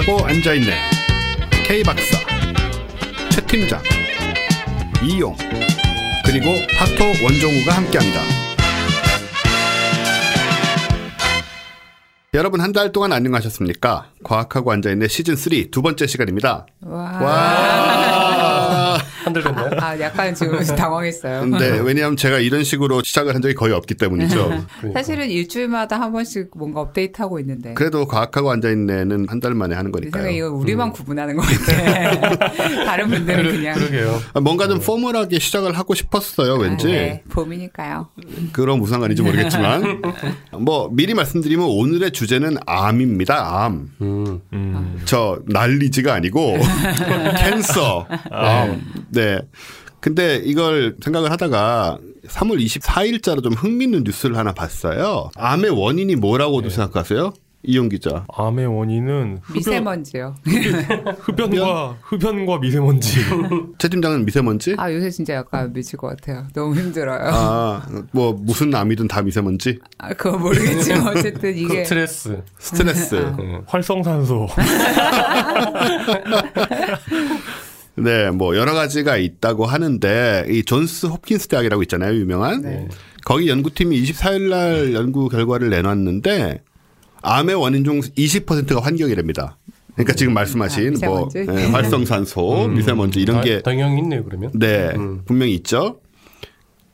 과학하고 앉아있네 K 박사 최 팀장 이용 그리고 파토 원종우가 함께합니다. 여러분 한 달 동안 안녕하셨습니까? 과학하고 앉아있는 시즌 3 두 번째 시간입니다. 와. 와. 한달 됐나요? 아, 약간 지금 당황했어요. 네, 왜냐하면 제가 이런 식으로 시작을 한 적이 거의 없기 때문이죠. 그러니까. 사실은 일주일마다 한 번씩 뭔가 업데이트하고 있는데. 그래도 과학하고 앉아있네는 한 달 만에 하는 거니까요. 이거 우리만 구분하는 것 같아. 다른 분들은 그냥. 그러게요. 아, 뭔가 좀 포멀하게 시작을 하고 싶었어요, 왠지. 아, 네, 봄이니까요. 그런 무슨 상관인지 모르겠지만. 뭐, 미리 말씀드리면 오늘의 주제는 암입니다, 암. 음. 저, 난리지가 아니고, 캔서. 암. 네. 근데 이걸 생각을 하다가 3월 24일자로 좀 흥미있는 뉴스를 하나 봤어요. 암의 원인이 뭐라고도 생각하세요? 이용 기자. 암의 원인은 흡연, 미세먼지요. 흡연과 흡연과 미세먼지. 최 팀장은 미세먼지? 아, 요새 진짜 약간 미칠 것 같아요. 너무 힘들어요. 아, 뭐, 무슨 암이든 다 미세먼지? 아, 그거 모르겠지만 어쨌든 이게. 스트레스, 스트레스. 음, 활성산소. 네, 뭐 여러 가지가 있다고 하는데 이 존스 홉킨스 대학이라고 있잖아요, 유명한. 네. 거기 연구팀이 24일 날 연구 결과를 내놨는데 암의 원인 중 20%가 환경이랍니다. 그러니까 지금 말씀하신 아, 뭐? 예, 활성산소, 미세먼지 이런 아, 게 당연히 있네요 그러면. 네, 음. 분명히 있죠.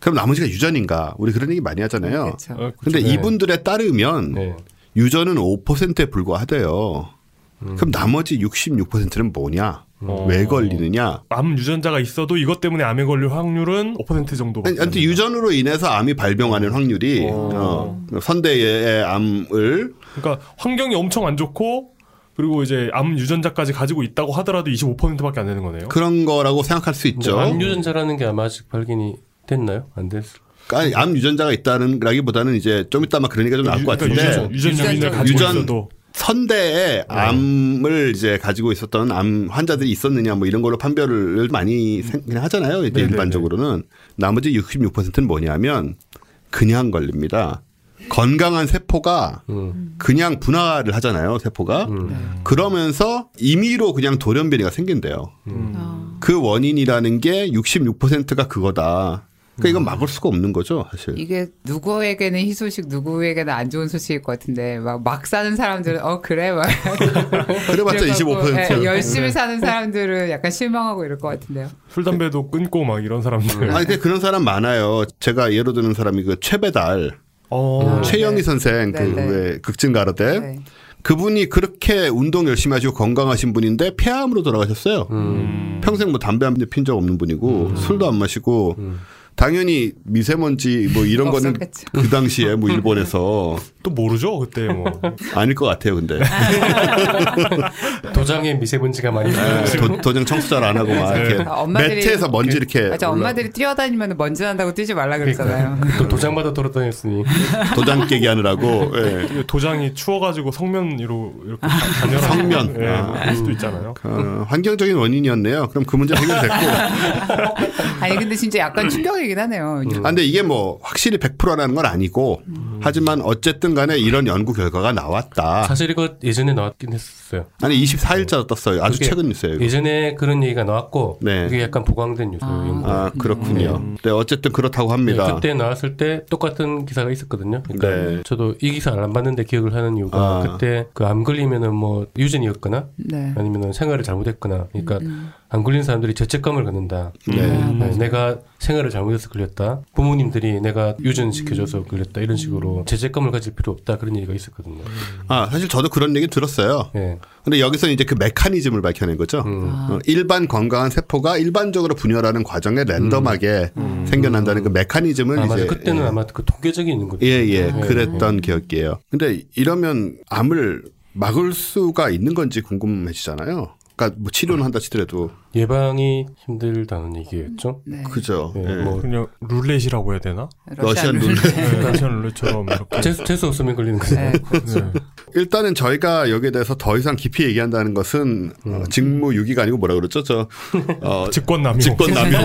그럼 나머지가 유전인가? 우리 그런 얘기 많이 하잖아요. 그렇죠. 어, 근데 그쵸. 네. 이분들에 따르면 네. 유전은 5%에 불과하대요. 음. 그럼 나머지 66%는 뭐냐? 어. 왜 걸리느냐? 암 유전자가 있어도 이것 때문에 암에 걸릴 확률은 5% 정도밖에 아니, 안 아무튼. 유전으로 인해서 암이 발병하는 확률이 어, 선대의 암을 그러니까 환경이 엄청 안 좋고 그리고 이제 암 유전자까지 가지고 있다고 하더라도 25%밖에 안 되는 거네요. 그런 거라고 생각할 수 있죠. 암 유전자라는 게 아마 아직 발견이 됐나요? 안 됐을. 아니, 암 유전자가 있다는라기보다는 이제 좀 이따만 그런 얘기가 좀 나올 것 그러니까 같은데 유전, 유전 가지고 유전- 있어도 선대에 암을 이제 가지고 있었던 암 환자들이 있었느냐 뭐 이런 걸로 판별을 많이 그냥 하잖아요. 이제 네네네. 일반적으로는 나머지 66%는 뭐냐면 그냥 걸립니다. 건강한 세포가 음. 그냥 분화를 하잖아요, 세포가. 음. 그러면서 임의로 그냥 돌연변이가 생긴대요. 어. 그 원인이라는 게 66%가 그거다. 그러니까 이건 막을 수가 없는 거죠, 사실. 이게 누구에게는 희소식, 누구에게는 안 좋은 소식일 것 같은데 막 막 사는 사람들은 어 그래 막 그래봤자 그래갖고, 25%. 예, 열심히 사는 사람들은 약간 실망하고 이럴 것 같은데요. 술 담배도 끊고 막 이런 사람들. 아니, 근데 그런 사람 많아요. 제가 예로 드는 사람이 그 최배달, 어. 아, 최영희 네. 선생, 그 네, 네. 왜 극진 가르대. 네. 그분이 그렇게 운동 열심히 하시고 건강하신 분인데 폐암으로 돌아가셨어요. 음. 평생 뭐 담배 한 대 핀 적 없는 분이고 술도 안 마시고 음. 당연히 미세먼지 뭐 이런 거는 없었겠죠. 그 당시에 뭐 일본에서 또 모르죠 그때 뭐. 아닐 것 같아요, 근데. 도장에 미세먼지가 많이 네, 도, 도장 청소 잘 안 하고 막 이렇게 아, 엄마들이 매트에서 먼지 이렇게 맞아 올라- 엄마들이 뛰어다니면 먼지 난다고 뛰지 말라 그랬잖아요. 또 도장마다 돌아다녔으니. 도장 깨기 하느라고 예. 이게 도장이 추워가지고 성면 위로 이렇게 다- 단열하는 성면. 예, 아. 수도 있잖아요. 어, 환경적인 원인이었네요. 그럼 그 문제 해결됐고. 아니 근데 진짜 약간 충격이 긴 하네요. 아, 근데 이게 뭐 확실히 100%라는 건 아니고 하지만 어쨌든 간에 이런 연구 결과가 나왔다. 사실 이거 예전에 나왔긴 했었어요. 아니 24일자 떴어요. 아주 최근 뉴스예요. 이거. 예전에 그런 얘기가 나왔고 네. 그게 약간 보강된 뉴스예요. 아 그렇군요. 네 어쨌든 그렇다고 합니다. 네, 그때 나왔을 때 똑같은 기사가 있었거든요. 그러니까 네. 저도 이 기사를 안 봤는데 기억을 하는 이유가 아. 그때 그 암 걸리면은 뭐 유전이었거나 네. 아니면은 생활을 잘못했거나 그러니까 안 걸린 사람들이 죄책감을 갖는다. 네. 네, 내가 생활을 잘못해서 걸렸다. 부모님들이 내가 유전 시켜줘서 걸렸다. 이런 식으로 죄책감을 가질 필요 없다. 그런 얘기가 있었거든요. 아 사실 저도 그런 얘기 들었어요. 네. 근데 여기서 이제 그 메커니즘을 밝혀낸 거죠. 음. 어, 일반 건강한 세포가 일반적으로 분열하는 과정에 랜덤하게 생겨난다는 그 메커니즘을 아, 맞아. 이제 그때는 예. 아마 그 통계적인 있는 거죠. 예, 예. 네. 그랬던 기억이에요. 근데 이러면 암을 막을 수가 있는 건지 궁금해지잖아요. 그러니까 뭐 치료는 한다 치더라도 예방이 힘들다는 얘기였죠. 네. 그죠. 네, 예. 뭐 그냥 룰렛이라고 해야 되나? 러시안 룰렛. 네, 러시안 룰렛처럼 이렇게. 재수, 재수 없으면 걸리는 거죠. 네. 네. 일단은 저희가 여기에 대해서 더 이상 깊이 얘기한다는 것은 어, 직무유기가 아니고 뭐라 그러죠? 저 어, 직권 남용. 직권 남용.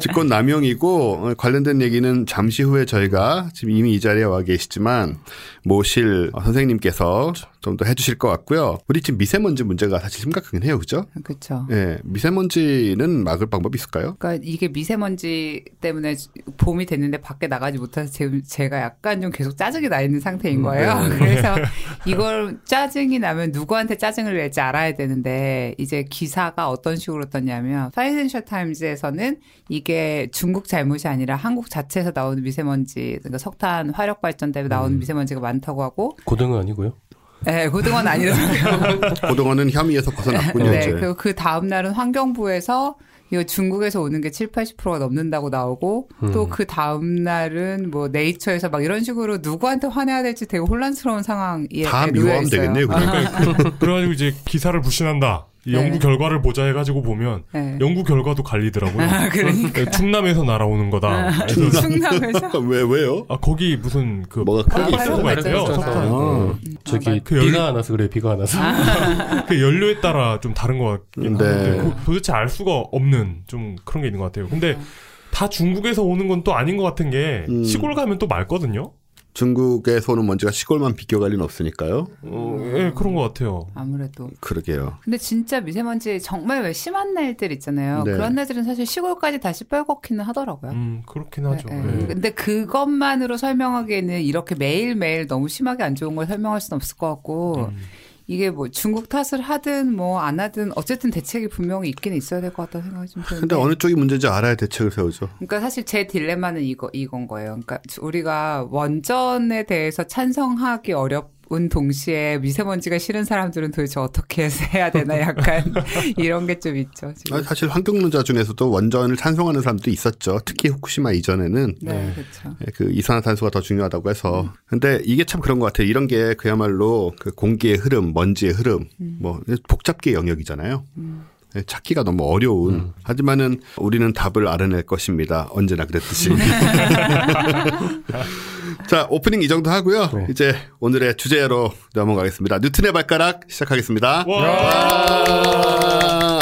직권 남용이고 어, 관련된 얘기는 잠시 후에 저희가 지금 이미 이 자리에 와 계시지만 모실 어, 선생님께서 좀 더 해주실 것 같고요. 우리 지금 미세먼지 문제가 사실 심각하긴 해요, 그죠? 그렇죠. 예, 미세먼지는 막을 방법이 있을까요? 그러니까 이게 미세먼지 때문에 봄이 됐는데 밖에 나가지 못해서 지금 제가 약간 좀 계속 짜증이 나 있는 상태인 거예요. 그래서 이걸 짜증이 나면 누구한테 짜증을 낼지 알아야 되는데 이제 기사가 어떤 식으로 떴냐면 파이낸셜 타임즈에서는 이게 중국 잘못이 아니라 한국 자체에서 나오는 미세먼지 그러니까 석탄 화력 발전 때문에 나오는 미세먼지가 많다고 하고 고등어 아니고요. 예, 고등어는 아니더라고요. 고등어는 혐의에서 벗어났군요, 네, 이제. 그리고 그 다음 날은 환경부에서 이거 중국에서 오는 게 7, 80%가 넘는다고 나오고 또그 다음 날은 뭐 네이처에서 막 이런 식으로 누구한테 화내야 될지 되게 혼란스러운 상황이 다 놓여 미워하면. 되겠네요, 그러니까. 그래가지고 이제 기사를 부신한다. 이 연구 네. 결과를 보자 해가지고 보면 네. 연구 결과도 갈리더라고요. 아, 그러니까 네, 충남에서 날아오는 거다. 그래서 충남에서 왜 왜요? 아 거기 무슨 그 뭐가 크게 아, 있어? 포가 있대요. 아, 저기 그 비가 연료- 안 와서 그래 비가 안 와서. 그 연료에 따라 좀 다른 것 같긴 네. 한데 그 도대체 알 수가 없는 좀 그런 게 있는 것 같아요. 근데 다 중국에서 오는 건 또 아닌 것 같은 게 음. 시골 가면 또 맑거든요. 중국에서 오는 먼지가 시골만 비껴갈 리는 없으니까요. 어, 예, 그런 것 같아요. 아무래도 그러게요. 근데 진짜 미세먼지 정말 왜 심한 날들 있잖아요. 네. 그런 날들은 사실 시골까지 다시 뻘겋기는 하더라고요. 음, 그렇긴 하죠. 네, 네. 예. 근데 그것만으로 설명하기에는 이렇게 매일매일 너무 심하게 안 좋은 걸 설명할 수는 없을 것 같고 음. 이게 뭐 중국 탓을 하든 뭐 안 하든 어쨌든 대책이 분명히 있긴 있어야 될 것 같다는 생각이 좀 드는데 근데 어느 쪽이 문제인지 알아야 대책을 세우죠. 그러니까 사실 제 딜레마는 이거 이건 거예요. 그러니까 우리가 원전에 대해서 찬성하기 어렵 은 동시에 미세먼지가 싫은 사람들은 도대체 어떻게 해야 되나 약간 이런 게 좀 있죠. 지금. 아, 사실 환경론자 중에서도 원전을 찬성하는 사람도 있었죠. 특히 후쿠시마 이전에는 네, 그렇죠. 예, 그 이산화탄소가 더 중요하다고 해서. 근데 이게 참 그런 것 같아요. 이런 게 그야말로 그 공기의 흐름, 먼지의 흐름, 뭐 복잡계 영역이잖아요. 예, 찾기가 너무 어려운. 하지만은 우리는 답을 알아낼 것입니다. 언제나 그랬듯이. 자, 오프닝 이 정도 하고요. 네. 이제 오늘의 주제로 넘어가겠습니다. 뉴튼의 발가락 시작하겠습니다. 와!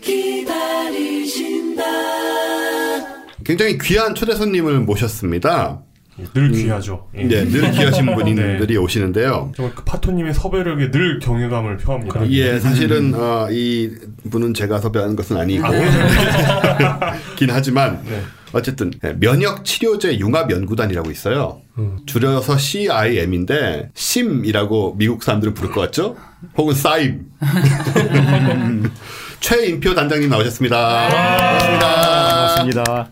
기다리신다 굉장히 귀한 초대 손님을 모셨습니다. 늘 귀하죠. 예. 네, 늘 귀하신 분들이 오시는데요. 정말 그 파토님의 섭외력에 늘 경외감을 표합니다. 예, 사실은 어, 이 분은 제가 섭외하는 것은 아니고 긴 하지만 어쨌든 네, 면역 치료제 융합 연구단이라고 있어요. 줄여서 CIM인데 심이라고 미국 사람들은 부를 것 같죠? 혹은 싸임. 최인표 단장님 나오셨습니다. 반갑습니다. 맞습니다.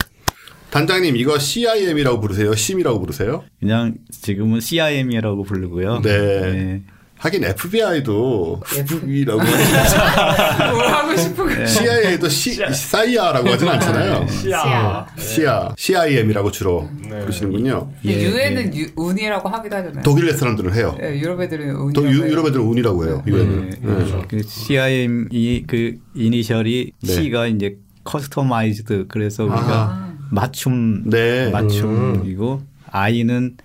단장님 이거 CIM이라고 부르세요? 심이라고 부르세요? 그냥 지금은 CIM이라고 부르고요. 네. 하긴 FBI도 FB라고 뭘 하고 싶은 거 CIA도 C, 사이아라고 하진 않잖아요. 시야. 시아, CIM이라고 주로 네. 부르시는군요. 예, 유엔은 유- 운이라고 하기도 하잖아요. 독일 사람들은 해요. 예, 유럽 애들은 운이라고 또 유, 해요. 유럽 애들은 운이라고 해요. 유엔은. 예, 예. 그 CIM이 그 이니셜이 네. C가 이제 customized 그래서 우리가 아. 맞춤 네. 맞춤이고 I는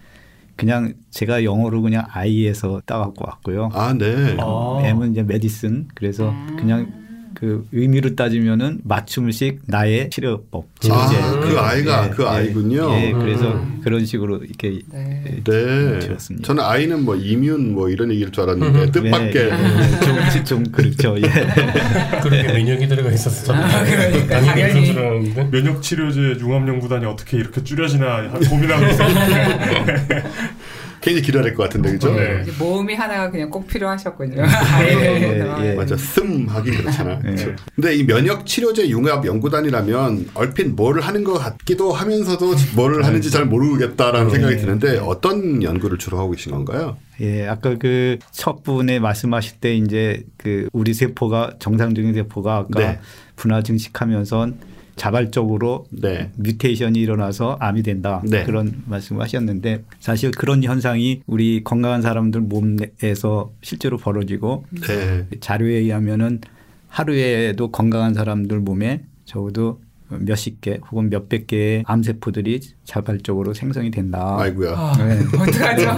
그냥 제가 영어로 그냥 I에서 따갖고 왔고요. 아, 네. 아. M은 이제 medicine 그래서 그냥 그 의미로 따지면은 맞춤식 나의 치료법 치료제. 아, 그 I가 그 I군요. 예, 그래서 그런 식으로 이렇게 네. 예, 네. 지었습니다. 저는 아이는 뭐 이뮨 뭐 이런 얘기일 줄 알았는데 뜻밖의 네, 좀, 좀 그렇죠. 예. 그렇게 면역이 들어가 있어서 참 그러니까 당연히 알았는데. 면역 치료제 융합 연구단이 어떻게 이렇게 줄여지나 고민하고 있었는데 굉장히 길어야 될 것 같은데 그죠? 네. 모음이 하나가 그냥 꼭 필요하셨군요. 예, 예. 맞아 슴 하긴 그렇잖아. 네. 그렇죠. 근데 이 면역 치료제 융합 연구단이라면 얼핏 뭐를 하는 것 같기도 하면서도 뭐를 하는지 잘 모르겠다라는 생각이 드는데 어떤 연구를 주로 하고 계신 건가요? 예, 아까 그 첫 분에 말씀하실 때 이제 그 우리 세포가 정상적인 세포가 아까 네. 분화 증식하면서 자발적으로 네. 뮤테이션이 일어나서 암이 된다 네. 그런 말씀을 하셨는데 사실 그런 현상이 우리 건강한 사람들 몸에서 실제로 벌어지고 네. 자료에 의하면은 하루에도 건강한 사람들 몸에 적어도 몇십 개 혹은 몇백 개의 암세포들이 자발적으로 생성이 된다. 아이고야. 네. 어떡하죠?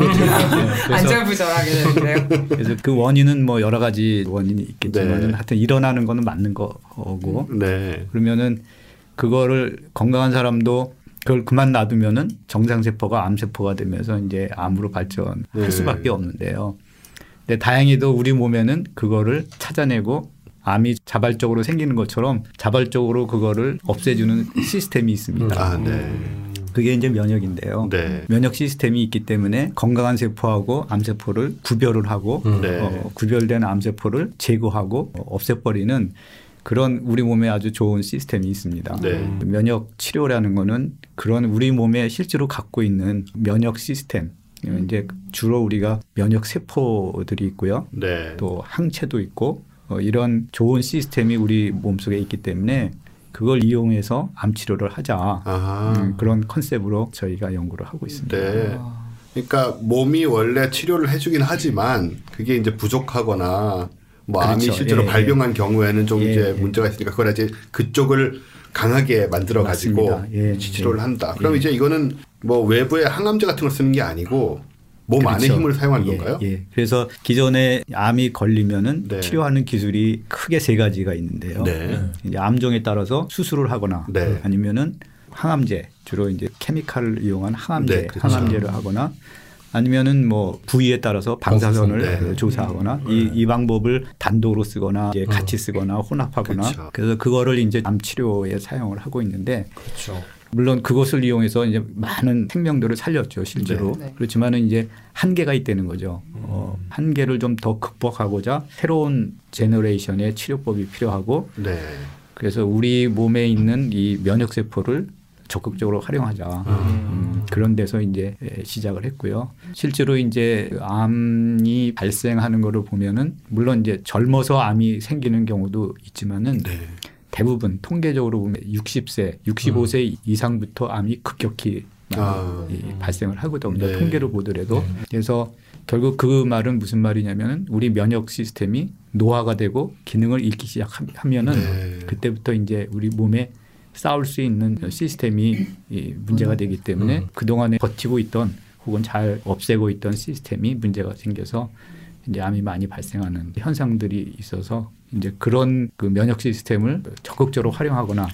안절부절하게 되는데요. 그래서 그 원인은 뭐 여러 가지 원인이 있겠지만 네. 은 하여튼 일어나는 거는 맞는 거고 네. 그러면은 그거를 건강한 사람도 그걸 그만 놔두면은 정상세포가 암세포가 되면서 이제 암으로 발전할 네. 수밖에 없는데요. 근데 다행히도 우리 몸에는 그거를 찾아내고 암이 자발적으로 생기는 것처럼 자발적으로 그거를 없애주는 시스템이 있습니다. 아, 네. 그게 이제 면역인데요. 네. 면역 시스템이 있기 때문에 건강한 세포하고 암세포를 구별을 하고 음. 네. 어, 구별된 암세포를 제거하고 어, 없애버리는 그런 우리 몸에 아주 좋은 시스템이 있습니다. 네. 면역 치료라는 거는 그런 우리 몸에 실제로 갖고 있는 면역 시스템 이제 주로 우리가 면역 세포들이 있고요. 네. 또 항체도 있고 어, 이런 좋은 시스템이 우리 몸속에 있기 때문에 그걸 이용해서 암 치료를 하자. 음, 그런 컨셉으로 저희가 연구를 하고 있습니다. 네. 그러니까 몸이 원래 치료를 해주긴 하지만 그게 이제 부족하거나 뭐 암이 그렇죠. 실제로 예, 발병한 경우에는 좀 예, 이제 예. 문제가 있으니까 그걸 이제 그쪽을 강하게 만들어 가지고. 예, 치료를 예. 한다. 그럼 예. 이제 이거는 뭐 외부의 항암제 같은 걸 쓰는 게 아니고 몸 그렇죠. 힘을 사용하는 예, 건가요? 예. 그래서 기존에 암이 걸리면은 네. 치료하는 기술이 크게 세 가지가 있는데요. 네. 이제 암종에 따라서 수술을 하거나 네. 아니면은 항암제 주로 이제 케미칼을 이용한 항암제 네, 그렇죠. 항암제를 하거나 아니면은 뭐 부위에 따라서 방사선을 네. 조사하거나 이, 이 방법을 단독으로 쓰거나 이제 같이 쓰거나 혼합하거나 그렇죠. 그래서 그거를 이제 암 치료에 사용을 하고 있는데 그렇죠. 물론 그것을 이용해서 이제 많은 생명들을 살렸죠 실제로 네. 네. 그렇지만은 이제 한계가 있다는 거죠 어, 한계를 좀 더 극복하고자 새로운 generation의 치료법이 필요하고 네. 그래서 우리 몸에 있는 이 면역 세포를 적극적으로 활용하자 음, 그런 데서 이제 에, 시작을 했고요 실제로 이제 암이 발생하는 거를 보면은 물론 이제 젊어서 암이 생기는 경우도 있지만은 네. 대부분 통계적으로 보면 60세, 65세 이상부터 암이 급격히 아. 이 발생을 하거든요. 네. 통계를 보더라도. 그래서 결국 그 말은 무슨 말이냐면은 우리 면역 시스템이 노화가 되고 기능을 잃기 시작하면은 네. 그때부터 이제 우리 몸에 싸울 수 있는 시스템이 이 문제가 되기 때문에 그동안에 버티고 있던 혹은 잘 없애고 있던 시스템이 문제가 생겨서 이제 암이 많이 발생하는 현상들이 있어서 이제 그런 그 면역 시스템을 적극적으로 활용하거나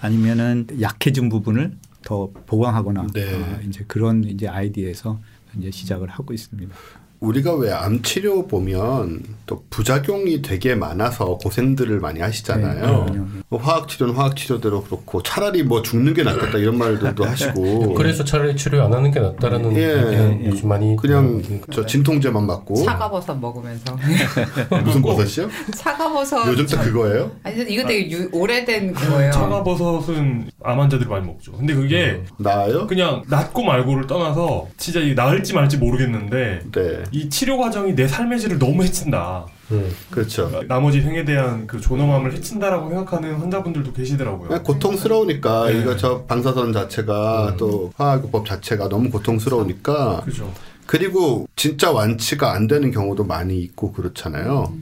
아니면은 약해진 부분을 더 보강하거나 네. 아, 이제 그런 이제 아이디에서 이제 시작을 하고 있습니다. 우리가 왜 암 치료 보면 또 부작용이 되게 많아서 고생들을 많이 하시잖아요. 네. 뭐 화학 치료는 화학 치료대로 그렇고 차라리 뭐 죽는 게 낫겠다 이런 말들도 하시고. 그래서 차라리 치료 안 하는 게 낫다라는 예. 얘기는 좀 많이 그냥. 저 진통제만 맞고 차가버섯 먹으면서 무슨 버섯이요? 차가버섯 요즘 또 그거예요? 아니 이거 되게 유- 오래된 그거예요. 차가버섯은 암 환자들이 많이 먹죠. 근데 그게 나아요? 그냥 낫고 말고를 떠나서 진짜 이 나을지 말지 모르겠는데 네, 이 치료 과정이 내 삶의 질을 너무 해친다. 음. 그렇죠. 나머지 생에 대한 그 존엄함을 해친다라고 생각하는 환자분들도 계시더라고요. 그냥 고통스러우니까 네. 이거 저 방사선 자체가 또 화학요법 자체가 너무 고통스러우니까 그죠. 그리고 진짜 완치가 안 되는 경우도 많이 있고 그렇잖아요.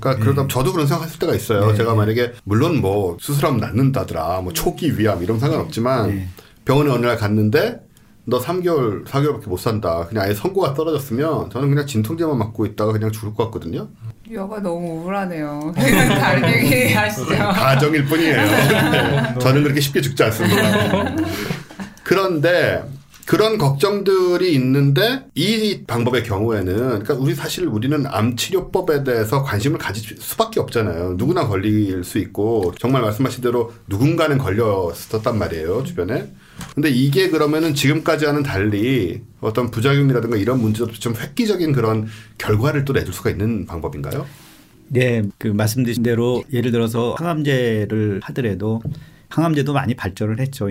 그러니까 그러다 저도 그런 생각했을 때가 있어요. 네. 제가 만약에 물론 뭐 수술하면 낫는다더라, 뭐 초기 위암 이런 상관없지만 네. 병원에 어느 날 갔는데 너 3개월, 4개월밖에 못 산다. 그냥 아예 선고가 떨어졌으면 저는 그냥 진통제만 맞고 있다가 그냥 죽을 것 같거든요. 여가 너무 우울하네요. 다른 얘기 하시죠. 가정일 뿐이에요. 네. 저는 그렇게 쉽게 죽지 않습니다. 그런데 그런 걱정들이 있는데 이 방법의 경우에는 그러니까 우리 사실 우리는 암 치료법에 대해서 관심을 가질 수밖에 없잖아요. 누구나 걸릴 수 있고 정말 말씀하신 대로 누군가는 걸렸었단 말이에요 주변에. 근데 이게 그러면은 지금까지와는 달리 어떤 부작용이라든가 이런 문제도 좀 획기적인 그런 결과를 또 내줄 수가 있는 방법인가요? 네, 그 말씀드린 대로 예를 들어서 항암제를 하더라도 항암제도 많이 발전을 했죠.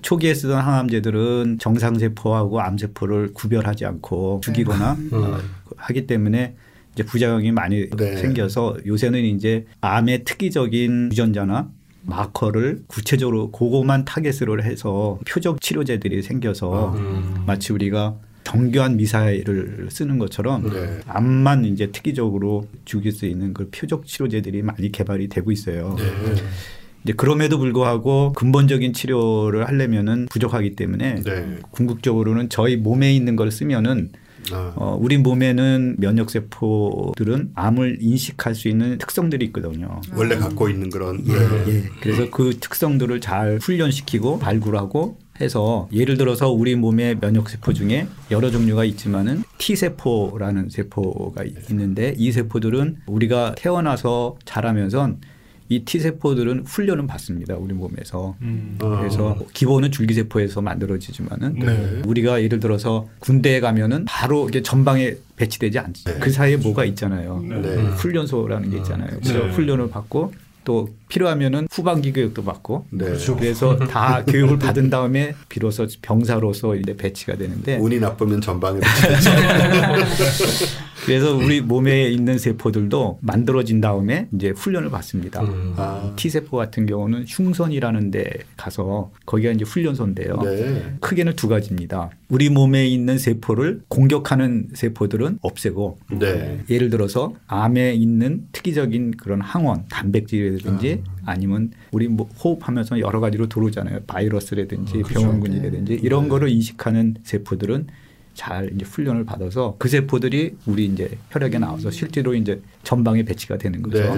초기에 쓰던 항암제들은 정상세포하고 암세포를 구별하지 않고 죽이거나 어, 하기 때문에 이제 부작용이 많이 네. 생겨서 요새는 이제 암의 특이적인 유전자나 마커를 구체적으로 그거만 타겟으로 해서 표적 치료제들이 생겨서 음. 마치 우리가 정교한 미사일을 쓰는 것처럼 네. 암만 이제 특기적으로 죽일 수 있는 그 표적 치료제들이 많이 개발이 되고 있어요. 네. 이제 그럼에도 불구하고 근본적인 치료를 하려면은 부족하기 때문에 네. 궁극적으로는 저희 몸에 있는 걸 쓰면은 아. 어, 우리 몸에는 면역 세포들은 암을 인식할 수 있는 특성들이 있거든요. 원래 갖고 있는 그런 네. 예. 그래서 그 특성들을 잘 훈련시키고 발굴하고 해서 예를 들어서 우리 몸의 면역 세포 중에 여러 종류가 있지만은 T 세포라는 세포가 있는데 이 세포들은 우리가 태어나서 자라면서 이 T 세포들은 훈련은 받습니다 우리 몸에서 음. 어. 그래서 기본은 줄기세포에서 만들어지지만은 네. 우리가 예를 들어서 군대에 가면은 바로 이게 전방에 배치되지 않지. 네. 그 사이에 뭐가 있잖아요. 네. 훈련소라는 게 있잖아요. 그래서 네. 훈련을 받고 또 필요하면은 후반기 교육도 받고 네. 그래서 다 교육을 받은 다음에 비로소 병사로서 이제 배치가 되는데 운이 나쁘면 전방에 그래서 우리 몸에 있는 세포들도 만들어진 다음에 이제 훈련을 받습니다. 음. 아. T 세포 같은 경우는 흉선이라는 데 가서 거기가 이제 훈련소인데요. 네. 크게는 두 가지입니다. 우리 몸에 있는 세포를 공격하는 세포들은 없애고 네. 예를 들어서 암에 있는 특이적인 그런 항원, 단백질이라든지 아니면 우리 뭐 호흡하면서 여러 가지로 들어오잖아요. 바이러스라든지 병원균이라든지 이런 거를 인식하는 세포들은 잘 이제 훈련을 받아서 그 세포들이 우리 이제 혈액에 나와서 실제로 이제 전방에 배치가 되는 거죠. 네.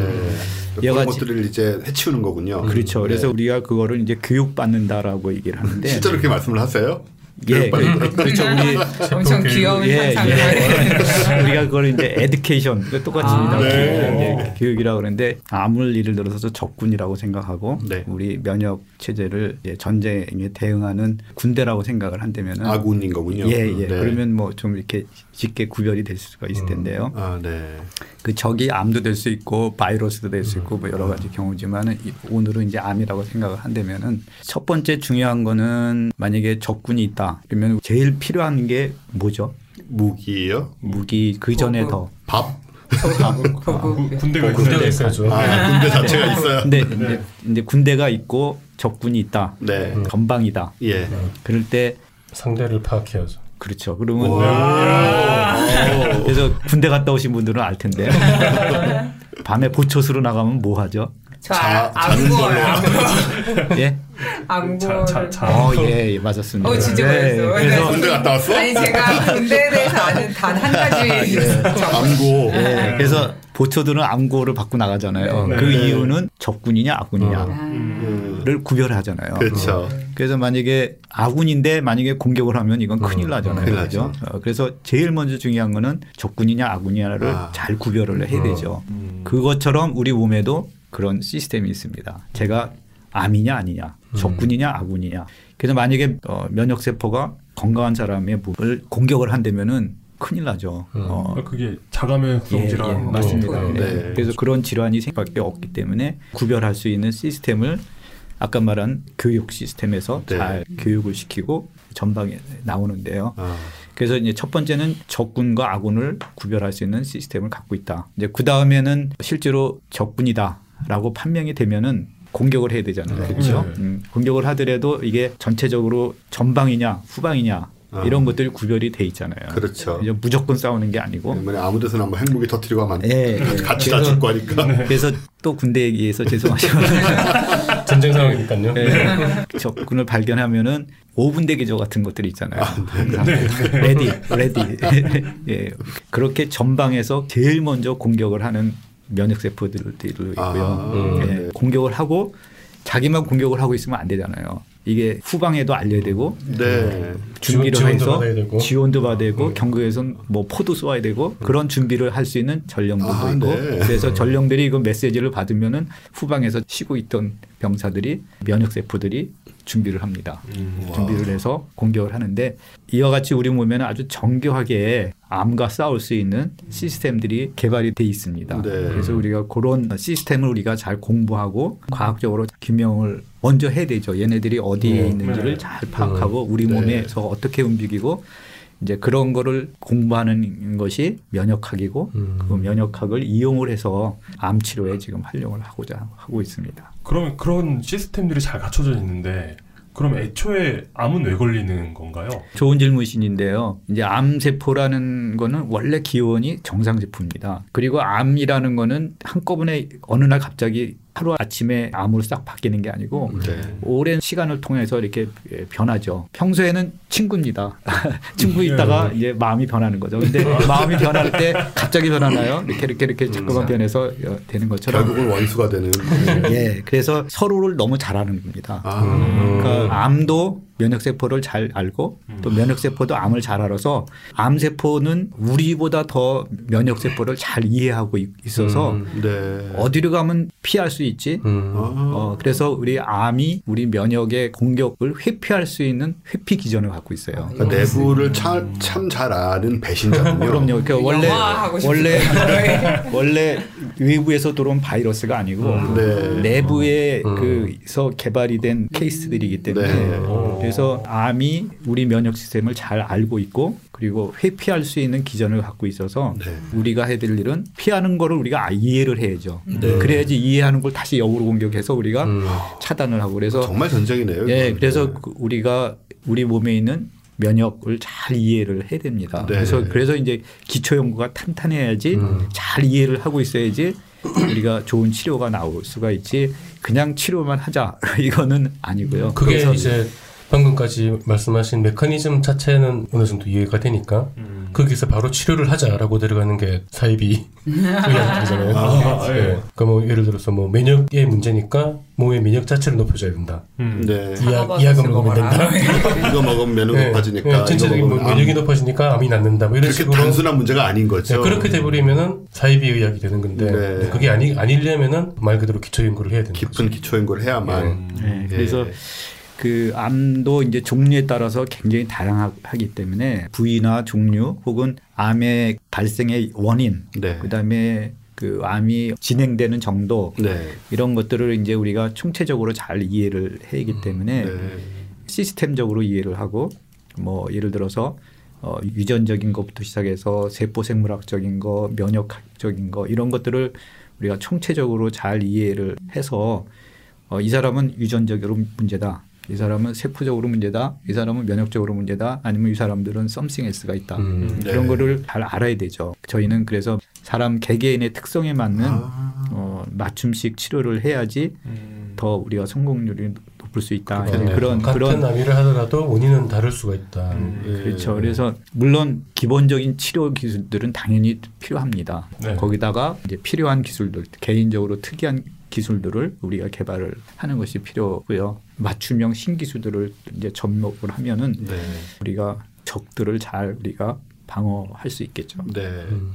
여러 그런 가지- 것들을 이제 해치우는 거군요. 그렇죠. 그래서 네. 우리가 그거를 이제 교육받는다라고 얘기를 하는데 실제로 그렇게 말씀을 하세요? 예, 그- 그렇죠. 우리 엄청 귀여운 예, 예. 우리가 그걸 이제 에듀케이션 똑같습니다. 아, 네. 이제 교육이라고 그러는데 암을 예를 들어서 적군이라고 생각하고 네. 우리 면역 체제를 이제 전쟁에 대응하는 군대라고 생각을 한다면은 아군인 거군요. 예, 예. 네. 그러면 뭐 좀 이렇게 쉽게 구별이 될 수가 있을 텐데요. 아, 네. 그 적이 암도 될 수 있고 바이러스도 될수 있고 뭐 여러 가지 경우지만은 이- 오늘은 이제 암이라고 생각을 한다면은 첫 번째 중요한 거는 만약에 적군이 있다 그러면 제일 필요한 게 뭐죠? 무기요? 무기 그 전에. 더. 밥? 보급 군대가 군대가. 있어야죠. 아, 군대 자체가 있어요. 근데 이제, 이제 군대가 있고 적군이 있다. 네. 전방이다. 예. 그럴 때 상대를 파악해야죠. 그렇죠. 그러면 와. 그래서 군대 갔다 오신 분들은 알 텐데 밤에 보초수로 나가면 뭐 하죠? 저 자- 아- 자는 걸로. 예? 자- 자- 어, 예, 예, 맞았습니다. 어, 진짜 네, 그랬어요. 그래서 군대 갔다 왔어? 아니 제가 군대에 대해서 아는 단 한 가지 암고. 예, 그래서 보초들은 암고를 받고 나가잖아요. 네. 그 네. 이유는 적군이냐 아군이냐를 음. 구별하잖아요. 그렇죠. 그래서 만약에 아군인데 만약에 공격을 하면 이건 큰일 나잖아요. 큰일? 나죠. 어, 그래서 제일 먼저 중요한 거는 적군이냐 아군이냐를 아. 잘 구별을 해야 되죠. 그것처럼 우리 몸에도 그런 시스템이 있습니다. 제가 암이냐 아니냐, 적군이냐 아군이냐. 그래서 만약에 어, 면역 세포가 건강한 사람의 몸을 공격을 한다면은 큰일 나죠. 어, 그러니까 그게 자가면성 예, 질환. 예, 맞습니다. 네. 네. 네. 그래서 그런 질환이 생각밖에 없기 때문에 구별할 수 있는 시스템을 아까 말한 교육 시스템에서 네. 잘 교육을 시키고 전방에 나오는데요. 아. 그래서 이제 첫 번째는 적군과 아군을 구별할 수 있는 시스템을 갖고 있다. 이제 그 다음에는 실제로 적군이다 라고 판명이 되면은 공격을 해야 되잖아요. 그렇죠? 네. 음, 공격을 하더라도 이게 전체적으로 전방이냐 후방이냐 아. 이런 것들이 구별이 돼 있잖아요. 그렇죠. 이제 무조건 싸우는 게 아니고 아무 데서나 뭐 핵무기 터트리고 하면. 예. 같이 다 죽고 하니까. 그래서 또 군대 얘기해서 죄송하지만 전쟁 상황이니까요. 네. 적군을 발견하면은 5분 대기조 같은 것들이 있잖아요. 항상 ready, ready. 예. 그렇게 전방에서 제일 먼저 공격을 하는 면역 세포들도 있고요. 아, 예. 네. 공격을 하고 자기만 공격을 하고 있으면 안 되잖아요. 이게 후방에도 알려야 되고 네. 준비를 지원- 지원도 해서 받아야 되고. 지원도 받아야 되고 경계에선 뭐 포도 쏘아야 되고 그런 준비를 할 수 있는 전령들도 아, 있고 네. 그래서 전령들이 이거 메시지를 받으면은 후방에서 쉬고 있던 병사들이 면역 세포들이 준비를 합니다. 준비를 해서 공격을 하는데 이와 같이 우리 몸에는 아주 정교하게 암과 싸울 수 있는 시스템들이 개발이 돼 있습니다. 네. 그래서 우리가 그런 시스템을 우리가 잘 공부하고 과학적으로 규명을 먼저 해야 되죠. 얘네들이 어디에 음, 있는지를 네. 잘 파악하고 우리 네. 몸에서 어떻게 움직이고 이제 그런 거를 공부하는 것이 면역학이고 음. 그 면역학을 이용을 해서 암 치료에 지금 활용을 하고자 하고 있습니다. 그러면 그런 시스템들이 잘 갖춰져 있는데 그럼 애초에 암은 왜 걸리는 건가요? 좋은 질문이신데요. 이제 암세포라는 거는 원래 기원이 정상세포입니다. 그리고 암이라는 거는 한꺼번에 어느 날 갑자기 하루 아침에 암으로 싹 바뀌는 게 아니고 네. 오랜 시간을 통해서 이렇게 예, 변하죠. 평소에는 친구입니다. 친구 있다가 이제 마음이 변하는 거죠. 근데 마음이 변할 때 갑자기 변하나요? 이렇게 이렇게 이렇게 자꾸만 변해서 어, 되는 것처럼. 결국은 원수가 되는. 예, 그래서 서로를 너무 잘 아는 겁니다. 아, 그러니까 암도 면역세포를 잘 알고 또 면역세포도 암을 잘 알아서 암세포는 우리보다 더 면역세포를 잘 이해하고 있- 있어서 네. 어디로 가면 피할 수 있지. 음. 아, 어, 그래서 우리 암이 우리 면역의 공격을 회피할 수 있는 회피 기전을 갖고 있어요. 그러니까 내부를 참 잘 아는 배신자군요. 그럼요. 그 원래. 원래 원래 외부에서 들어온 바이러스가 아니고 네. 내부에 그서 개발이 된 케이스들이기 때문에 네. 그래서 암이 우리 면역 시스템을 잘 알고 있고 그리고 회피할 수 있는 기전을 갖고 있어서 네. 우리가 해야 될 일은 피하는 거를 우리가 아- 이해를 해야죠. 네. 그래야지 이해하는 걸 다시 역으로 공격해서 우리가 음. 차단을 하고 그래서 정말 전쟁이네요. 예, 이건. 그래서 그 우리가 우리 몸에 있는 면역을 잘 이해를 해야 됩니다. 네. 그래서 그래서 이제 기초 연구가 탄탄해야지 음. 잘 이해를 하고 있어야지 우리가 좋은 치료가 나올 수가 있지 그냥 치료만 하자 이거는 아니고요. 그게 그래서 이제 방금까지 말씀하신 메커니즘 자체는 어느 정도 이해가 되니까 음. 거기서 바로 치료를 하자라고 들어가는 게 사입이 의학이잖아요. 아, 예. 그러니까 뭐 예를 들어서 뭐 면역의 문제니까 몸의 면역 자체를 높여줘야 된다. 음. 네. 이약 이약을 먹으면 된다. 이거 먹으면 면역 네. 높아지니까. 네, 전체적인 뭐 면역이 암. 높아지니까 암이 낫는다. 뭐 이런 그렇게 식으로 단순한 문제가 아닌 거죠. 네, 그렇게 돼버리면은 사이비 의학이 되는 건데 네. 네, 그게 아니 아니려면은 말 그대로 기초 연구를 해야 되는 거죠. 깊은 기초 연구를 해야만. 네, 예. 그래서 그 암도 이제 종류에 따라서 굉장히 다양하기 때문에 부위나 종류 혹은 암의 발생의 원인 네. 그다음에 그 암이 진행되는 정도 네. 이런 것들을 이제 우리가 총체적으로 잘 이해를 해야 하기 때문에 네. 시스템적으로 이해를 하고 뭐 예를 들어서 어, 유전적인 것부터 시작해서 세포 생물학적인 거, 면역학적인 거 이런 것들을 우리가 총체적으로 잘 이해를 해서 어, 이 사람은 유전적으로 문제다. 이 사람은 세포적으로 문제다. 이 사람은 면역적으로 문제다. 아니면 이 사람들은 썸씽 S가 있다. 음. 이런 네. 거를 잘 알아야 되죠. 저희는 그래서 사람 개개인의 특성에 맞는 아. 어, 맞춤식 치료를 해야지 음. 더 우리가 성공률이 높을 수 있다. 그렇겠네요. 이제 그런 같은 그런 암이를 하더라도 원인은 다를 수가 있다. 음. 예. 그렇죠. 그래서 물론 기본적인 치료 기술들은 당연히 필요합니다. 네. 거기다가 이제 필요한 기술들, 개인적으로 특이한 기술들을 우리가 개발을 하는 것이 필요고요. 맞춤형 신기술들을 이제 접목을 하면은 네. 우리가 적들을 잘 우리가 방어할 수 있겠죠. 네. 음.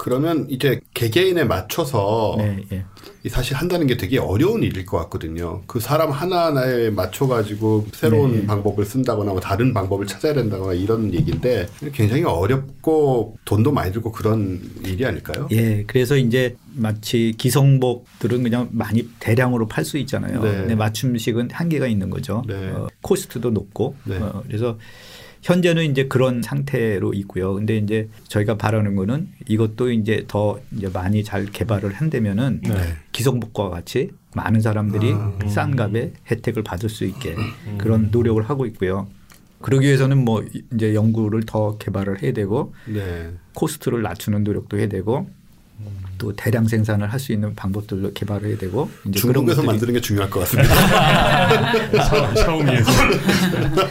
그러면 이제 개개인에 맞춰서 네, 예. 이 사실 한다는 게 되게 어려운 일일 것 같거든요. 그 사람 하나하나에 맞춰가지고 새로운 네. 방법을 쓴다거나 뭐 다른 방법을 찾아야 된다거나 이런 얘기인데 굉장히 어렵고 돈도 많이 들고 그런 일이 아닐까요? 예, 그래서 이제 마치 기성복들은 그냥 많이 대량으로 팔 수 있잖아요. 네. 근데 맞춤식은 한계가 있는 거죠. 네. 어, 코스트도 높고. 네. 어, 그래서 현재는 이제 그런 상태로 있고요. 근데 이제 저희가 바라는 거는 이것도 이제 더 이제 많이 잘 개발을 한다면은 네. 기성복과 같이 많은 사람들이 아. 싼 값에 혜택을 받을 수 있게 음. 그런 노력을 하고 있고요. 그러기 위해서는 뭐 이제 연구를 더 개발을 해야 되고 네. 코스트를 낮추는 노력도 해야 되고 또 대량 생산을 할 수 있는 방법들도 개발을 해야 되고 중국에서 만드는 게 중요할 것 같습니다. 샤- 샤오미에서.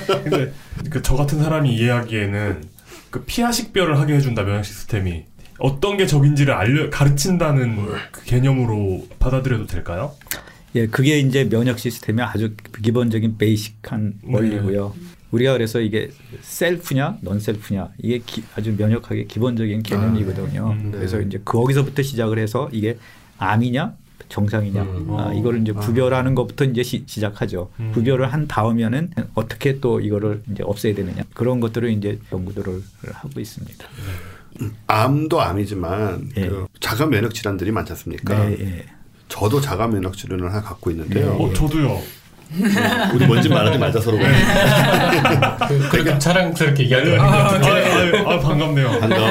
근데 그 저 같은 사람이 이해하기에는 그 피하 식별을 하게 해준다 면역 시스템이 어떤 게 적인지를 알려 가르친다는 그 개념으로 받아들여도 될까요? 예, 그게 이제 면역 시스템의 아주 기본적인 베이직한 네. 원리고요. 우리가 그래서 이게 셀프냐, 넌셀프냐 이게 기- 아주 면역학의 기본적인 개념이거든요. 음, 네. 그래서 이제 거기서부터 시작을 해서 이게 암이냐, 정상이냐 음. 아, 이거를 이제 구별하는 것부터 이제 시, 작하죠 음. 구별을 한 다음에는 어떻게 또 이거를 이제 없애야 되느냐 그런 것들을 이제 연구들을 하고 있습니다. 암도 암이지만 예. 그 자가 면역 질환들이 많지 않습니까? 네, 예. 저도 자가 면역 질환을 하나 갖고 있는데요. 어, 저도요. 우리 뭔지 말하지 말자 서로. 그- 그렇게 자랑스럽게 얘기하는 거 아, 아니에요? 아, 아, 반갑네요. 반가워.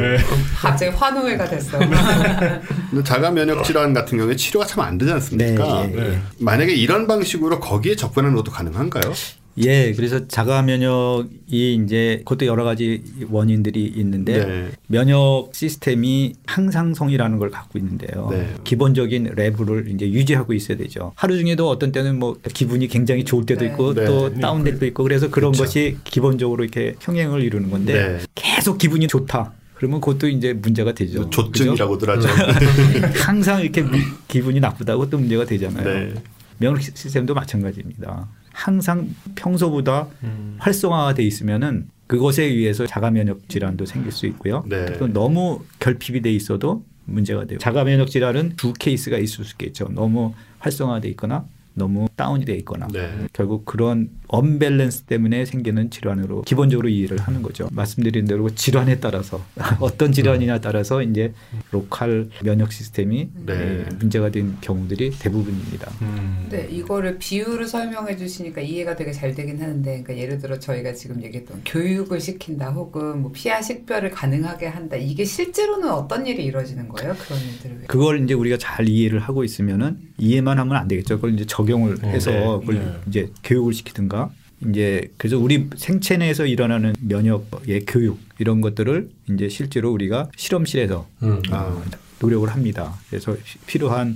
네. 갑자기 환호회가 됐어. 근데 자가 면역 질환 같은 경우에 치료가 참 안 되지 않습니까? 네, 예, 네. 만약에 이런 방식으로 거기에 접근하는 것도 가능한가요? 예, 그래서 자가 면역이 이제 그것도 여러 가지 원인들이 있는데 네. 면역 시스템이 항상성이라는 걸 갖고 있는데요. 네. 기본적인 레벨을 이제 유지하고 있어야 되죠. 하루 중에도 어떤 때는 뭐 기분이 굉장히 좋을 때도 네. 있고 네. 또 다운될 때도 있고 그래서 그런 그렇죠. 것이 기본적으로 이렇게 평행을 이루는 건데 네. 계속 기분이 좋다. 그러면 그것도 이제 문제가 되죠. 뭐 조증이라고들 하죠. 항상 이렇게 미- 기분이 나쁘다고 또 문제가 되잖아요. 네. 면역 시스템도 마찬가지입니다. 항상 평소보다 음. 활성화가 돼 있으면은 그것에 의해서 자가 면역 질환도 생길 수 있고요. 네. 또 너무 결핍이 돼 있어도 문제가 돼요. 자가 면역 질환은 두 케이스가 있을 수 있겠죠. 너무 활성화돼 있거나 너무 다운이 돼 있거나 네. 결국 그런 언밸런스 때문에 생기는 질환으로 기본적으로 이해를 하는 거죠. 말씀드린 대로 질환에 따라서 어떤 질환이냐 따라서 이제 로컬 면역 시스템이 네. 예, 문제가 된 경우들이 대부분입니다. 음. 네, 이거를 비유로 설명해 주시니까 이해가 되게 잘 되긴 하는데, 그러니까 예를 들어 저희가 지금 얘기했던 교육을 시킨다, 혹은 뭐 피하 식별을 가능하게 한다. 이게 실제로는 어떤 일이 이루어지는 거예요? 그런 일들을 왜? 그걸 이제 우리가 잘 이해를 하고 있으면은 이해만 하면 안 되겠죠. 그걸 이제 적용을 네. 해서 네. 그걸 네. 이제 교육을 시키든가 이제 그래서 우리 생체 내에서 일어나는 면역의 교육 이런 것들을 이제 실제로 우리가 실험실에서 음. 아, 노력을 합니다. 그래서 시- 필요한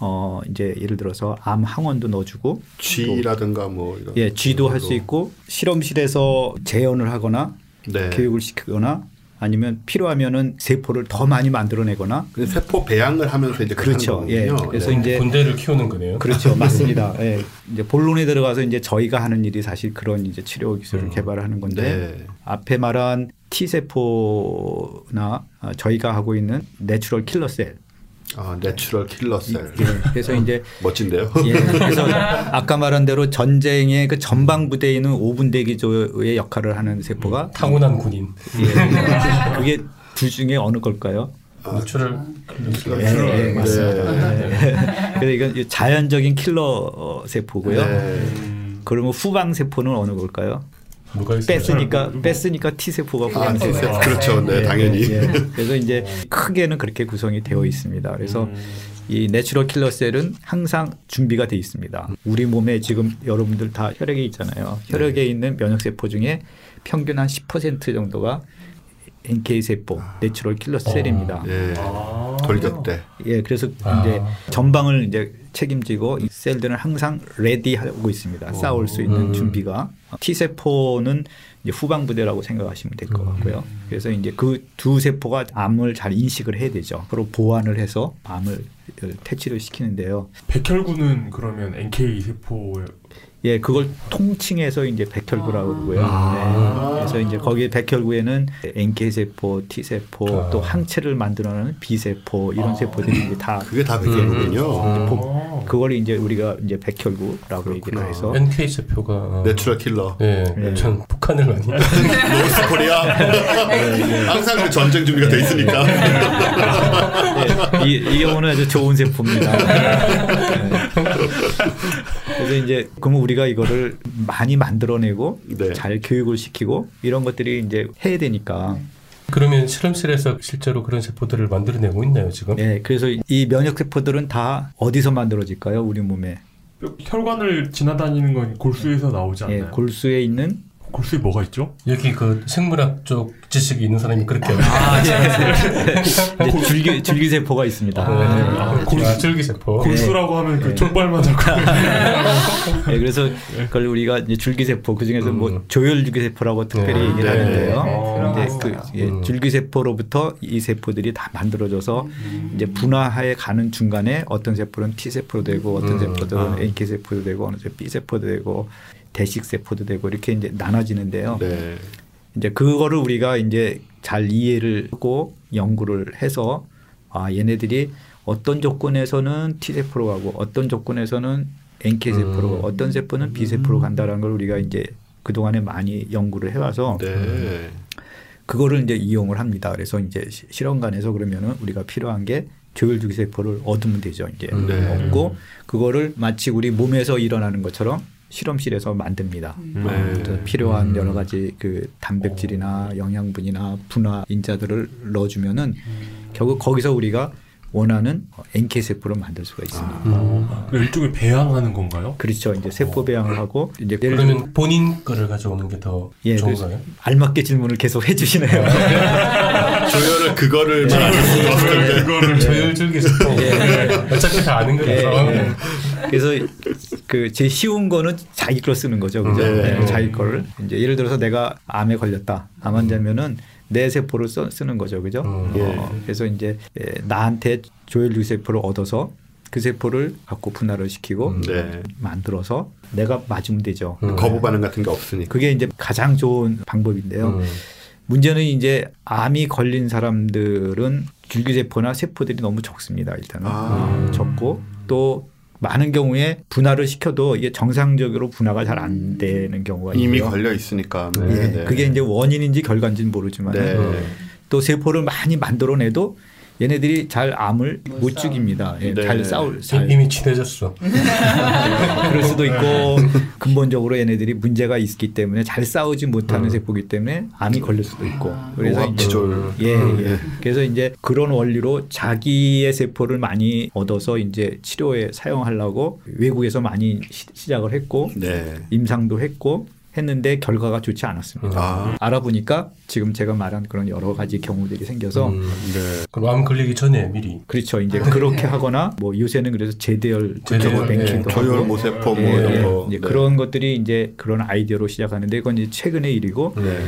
어 이제 예를 들어서 암 항원도 넣어주고 쥐라든가 뭐 이런. 예 쥐도 할 수. 있고 실험실에서 재현을 하거나 네. 교육을 시키거나 아니면 필요하면은 세포를 더 많이 만들어내거나 그 세포 배양을 하면서 이제 그렇죠. 예. 그래서 네. 이제 군대를 키우는 거네요. 그렇죠. 맞습니다. 예. 이제 본론에 들어가서 이제 저희가 하는 일이 사실 그런 이제 치료 기술을 음. 개발하는 건데 네. 앞에 말한 T 세포나 아, 저희가 하고 있는 natural killer cell. 아, natural killer cell. 예. 그래서 이제 멋진데요. 예. 그래서 아까 말한 대로 전쟁의 그 전방 부대에 있는 5분 대기조의 역할을 하는 세포가 타고난 군인. 예. 그게 둘 중에 어느 걸까요? 노출을 예, 예, 맞습니다. 예. 그래서 이건 자연적인 킬러 세포고요. 네. 그러면 후방 세포는 어느 걸까요? 누가 있어요? 뺐으니까 뺐으니까 T 세포가 세포. 세포. 그렇죠. 네, 당연히. 예, 예. 그래서 이제 크게는 그렇게 구성이 되어 있습니다. 그래서 이 natural killer cell은 항상 준비가 돼 있습니다. 우리 몸에 지금 여러분들 다 혈액에 있잖아요. 혈액에 있는 면역 세포 중에 평균 한 10% 정도가 NK 세포, natural killer cell입니다. 예. 아. 돌격대. 예, 그래서 아. 이제 전방을 이제 책임지고 이 cell들은 항상 ready하고 있습니다. 싸울 수 있는 음. 준비가 T 세포는 이제 후방 부대라고 생각하시면 될 것 같고요. 그래서 이제 그 두 세포가 암을 잘 인식을 해야 되죠. 서로 보완을 해서 암을 퇴치를 시키는데요. 백혈구는 그러면 NK 세포에 예, 그걸 통칭해서 이제 백혈구라고 그러고요. 아. 네. 그래서 이제 거기에 백혈구에는 NK 세포, T 세포, 아. 또 항체를 만들어내는 B 세포 이런 세포들이 이제 다 그게 다 백혈구군요. 음. 복- 그걸 이제 우리가 이제 백혈구라고 얘기를 그렇구나. 해서 NK 세포가 어, natural killer. 예, 예. 전 북한을 많이 노스 코리아. 항상 그 전쟁 준비가 돼 있으니까. 예, 이, 이 경우는 아주 좋은 제품입니다. 네. 그래서 이제 그러면 우리 가 이거를 많이 만들어내고 네. 잘 교육을 시키고 이런 것들이 이제 해야 되니까 그러면 실험실에서 실제로 그런 세포들을 만들어내고 있나요 지금? 예, 그래서 이 면역 세포들은 다 어디서 만들어질까요? 우리 몸에 혈관을 지나다니는 건 골수에서 나오지 예, 않나요? 골수에 있는 골수에 뭐가 있죠? 여기 그 생물학 쪽 지식이 있는 사람이 그렇게 아, 예. 이제 줄기 줄기 세포가 있습니다. 아, 아, 골수- 아, 줄기세포. 골수라고 하면 그 족발만 잡고 예, 그래서 그걸 우리가 이제 줄기세포 그 중에서 뭐 음. 조혈 줄기세포라고 특별히 네. 얘기를 네. 하는데요. 네, 이제 그 들어봤어요. 예, 음. 줄기세포로부터 이 세포들이 다 만들어져서 이제 분화해 가는 중간에 어떤 세포는 T 세포로 되고 어떤 음. 세포들은 아. NK 세포도 되고 어느 세포 B 세포도 되고 대식 세포도 되고 이렇게 이제 나눠지는데요. 네. 이제 그거를 우리가 이제 잘 이해를 하고 연구를 해서 아 얘네들이 어떤 조건에서는 T 세포로 가고 어떤 조건에서는 NK 세포로 음. 어떤 세포는 B 세포로 간다라는 걸 우리가 이제 그 동안에 많이 연구를 해와서 네. 그거를 이제 이용을 합니다. 그래서 이제 시- 실험관에서 그러면은 우리가 필요한 게 조혈주기 세포를 얻으면 되죠. 이제 네. 얻고 그거를 마치 우리 몸에서 일어나는 것처럼 실험실에서 만듭니다. 네. 그래서 필요한 여러 가지 그 단백질이나 영양분이나 분화 인자들을 넣어주면은 결국 거기서 우리가 원하는 NK 세포를 만들 수가 있습니다. 어, 일종의 배양하는 건가요? 그렇죠. 이제 세포 배양을 하고 이제 그러면 본인 거를 가져오는 게더 예, 좋은가요? 그래서 알맞게 질문을 계속 해주시네요. 조혈을 그거를만 안 했으면 좋았을 텐데. 그거를 저혈줄기 세포. 어차피 다 아는 예, 거라서. 예. 그래서 그 제일 쉬운 거는 자기 걸 쓰는 거죠. 그죠? 네. 네, 자기 거를. 이제 예를 들어서 내가 암에 걸렸다. 암 환자면은 내 세포를 써, 쓰는 거죠. 그죠? 음. 어, 그래서 이제 예, 나한테 조혈류 세포를 얻어서 그 세포를 갖고 분할을 시키고 네. 만들어서 내가 맞으면 되죠. 음. 거부 반응 같은 게 없으니까. 그게 이제 가장 좋은 방법인데요. 음. 문제는 이제 암이 걸린 사람들은 줄기세포나 세포들이 너무 적습니다. 일단은 아. 어, 적고 또 많은 경우에 분할을 시켜도 이게 정상적으로 분화가 잘 안 되는 경우가 이미 있고요. 걸려 있으니까. 예, 네. 그게 이제 원인인지 결과인지는 모르지만 네. 또 세포를 많이 만들어내도 얘네들이 잘 암을 못 못. 죽입니다. 예, 네. 잘 싸울 잘 이미 친해졌어. 그럴 수도 있고 근본적으로 얘네들이 문제가 있기 때문에 잘 싸우지 못하는 세포이기 때문에 암이 걸릴 수도 있고 그래서 이제 오합지졸. 예, 예. 그래서 이제 그런 원리로 자기의 세포를 많이 얻어서 이제 치료에 사용하려고 외국에서 많이 시, 시작을 했고 네. 임상도 했고 했는데 결과가 좋지 않았습니다. 아. 알아보니까 지금 제가 말한 그런 여러 가지 경우들이 생겨서 음. 네. 그럼 암 걸리기 전에 미리. 그렇죠. 이제 그렇게 하거나 뭐 요새는 그래서 제대열 제대열, 뱅킹도 예. 하고 조혈 모세포 뭐 예, 이런 예. 거. 이제 네. 그런 것들이 이제 그런 아이디어로 시작하는데 그건 이제 최근의 일이고 네.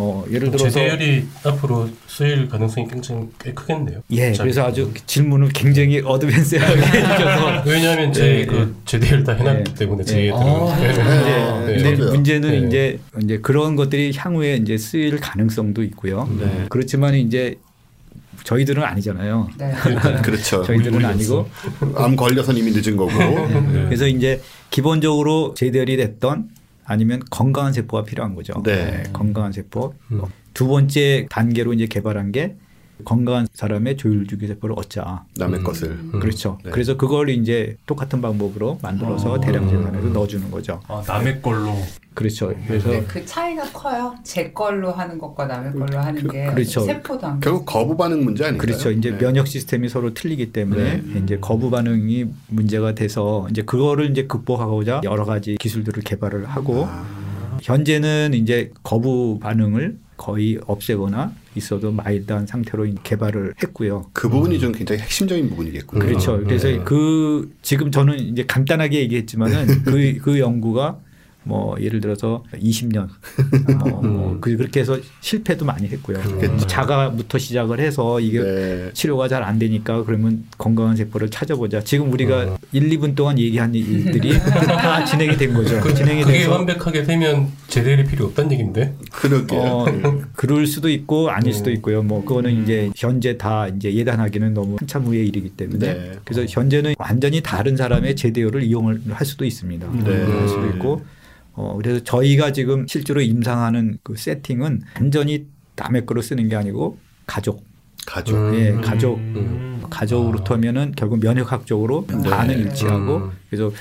어 예를 들어서 제대열이 앞으로 쓰일 가능성이 굉장히 꽤 크겠네요. 예. 그래서 아주 질문을 굉장히 어드밴스하게 해주셔서 왜냐하면 예, 제그 예. 제대열 다 해놨기 예. 때문에 예. 제. 아, 네. 네. 맞아요. 문제는 네. 이제 이제 그런 것들이 향후에 이제 쓰일 가능성도 있고요. 네. 그렇지만 이제 저희들은 아니잖아요. 네. 그렇죠. 저희들은 아니고 암 걸려선 이미 늦은 거고. 네. 그래서 이제 기본적으로 제대열이 됐던 아니면 건강한 세포가 필요한 거죠. 네. 건강한 세포. 음. 두 번째 단계로 이제 개발한 게 건강한 사람의 조율주기 세포를 얻자. 남의 음. 것을. 음. 그렇죠. 네. 그래서 그걸 이제 똑같은 방법으로 만들어서 아. 대량 생산해서 넣어주는 거죠. 아, 남의 걸로 그렇죠. 그래서 근데 그 차이가 커요. 제 걸로 하는 것과 남의 걸로 하는 그- 게 그렇죠. 세포도 안 결국 거부 반응 문제 아닌가요? 그렇죠. 이제 네. 면역 시스템이 서로 틀리기 때문에 이제 거부 반응이 문제가 돼서 이제 그거를 이제 극복하고자 여러 가지 기술들을 개발을 하고 아. 현재는 이제 거부 반응을 거의 없애거나 있어도 마일드한 상태로 개발을 했고요. 그 부분이 좀 굉장히 핵심적인 부분이겠군요. 그렇죠. 음, 그래서 음. 그 지금 저는 이제 간단하게 얘기했지만은 그, 그 연구가 뭐 예를 들어서 20년 뭐, 뭐 그, 그렇게 해서 실패도 많이 했고요. 그렇겠죠. 자가부터 시작을 해서 이게 네. 치료가 잘 안 되니까 그러면 건강한 세포를 찾아보자. 지금 우리가 어. 1, 2분 동안 얘기한 일들이 다 진행이 된 거죠. 진행이 그게 돼서 완벽하게 되면 제대열이 필요 없다는 얘긴데. 그러게요. 어, 그럴 수도 있고 아닐 수도 음. 있고요. 뭐 그거는 이제 현재 다 이제 예단하기는 너무 한참 후의 일이기 때문에 네. 그래서 현재는 완전히 다른 사람의 제대요를 이용을 할 수도 있습니다. 네. 할 수도 있고 어 그래서 저희가 지금 실제로 임상하는 그 세팅은 완전히 남의 거로 쓰는 게 아니고 가족 가족. 음. 예, 가족 음. 가족으로부터 하면은 결국 면역학적으로 네. 반응 일치하고 음. 그래서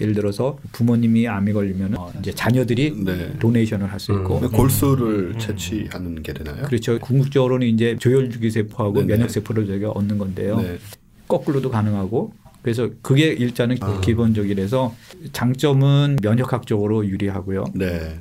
예를 들어서 부모님이 암이 걸리면 어, 이제 자녀들이 네. 도네이션을 할 수 있고 음. 골수를 채취하는 게 되나요? 그렇죠. 궁극적으로는 이제 조혈 주기 세포하고 네네. 면역 세포를 저희가 얻는 건데요. 네. 거꾸로도 가능하고 그래서 그게 일단은 아. 기본적이라서 장점은 면역학적으로 유리하고요. 네.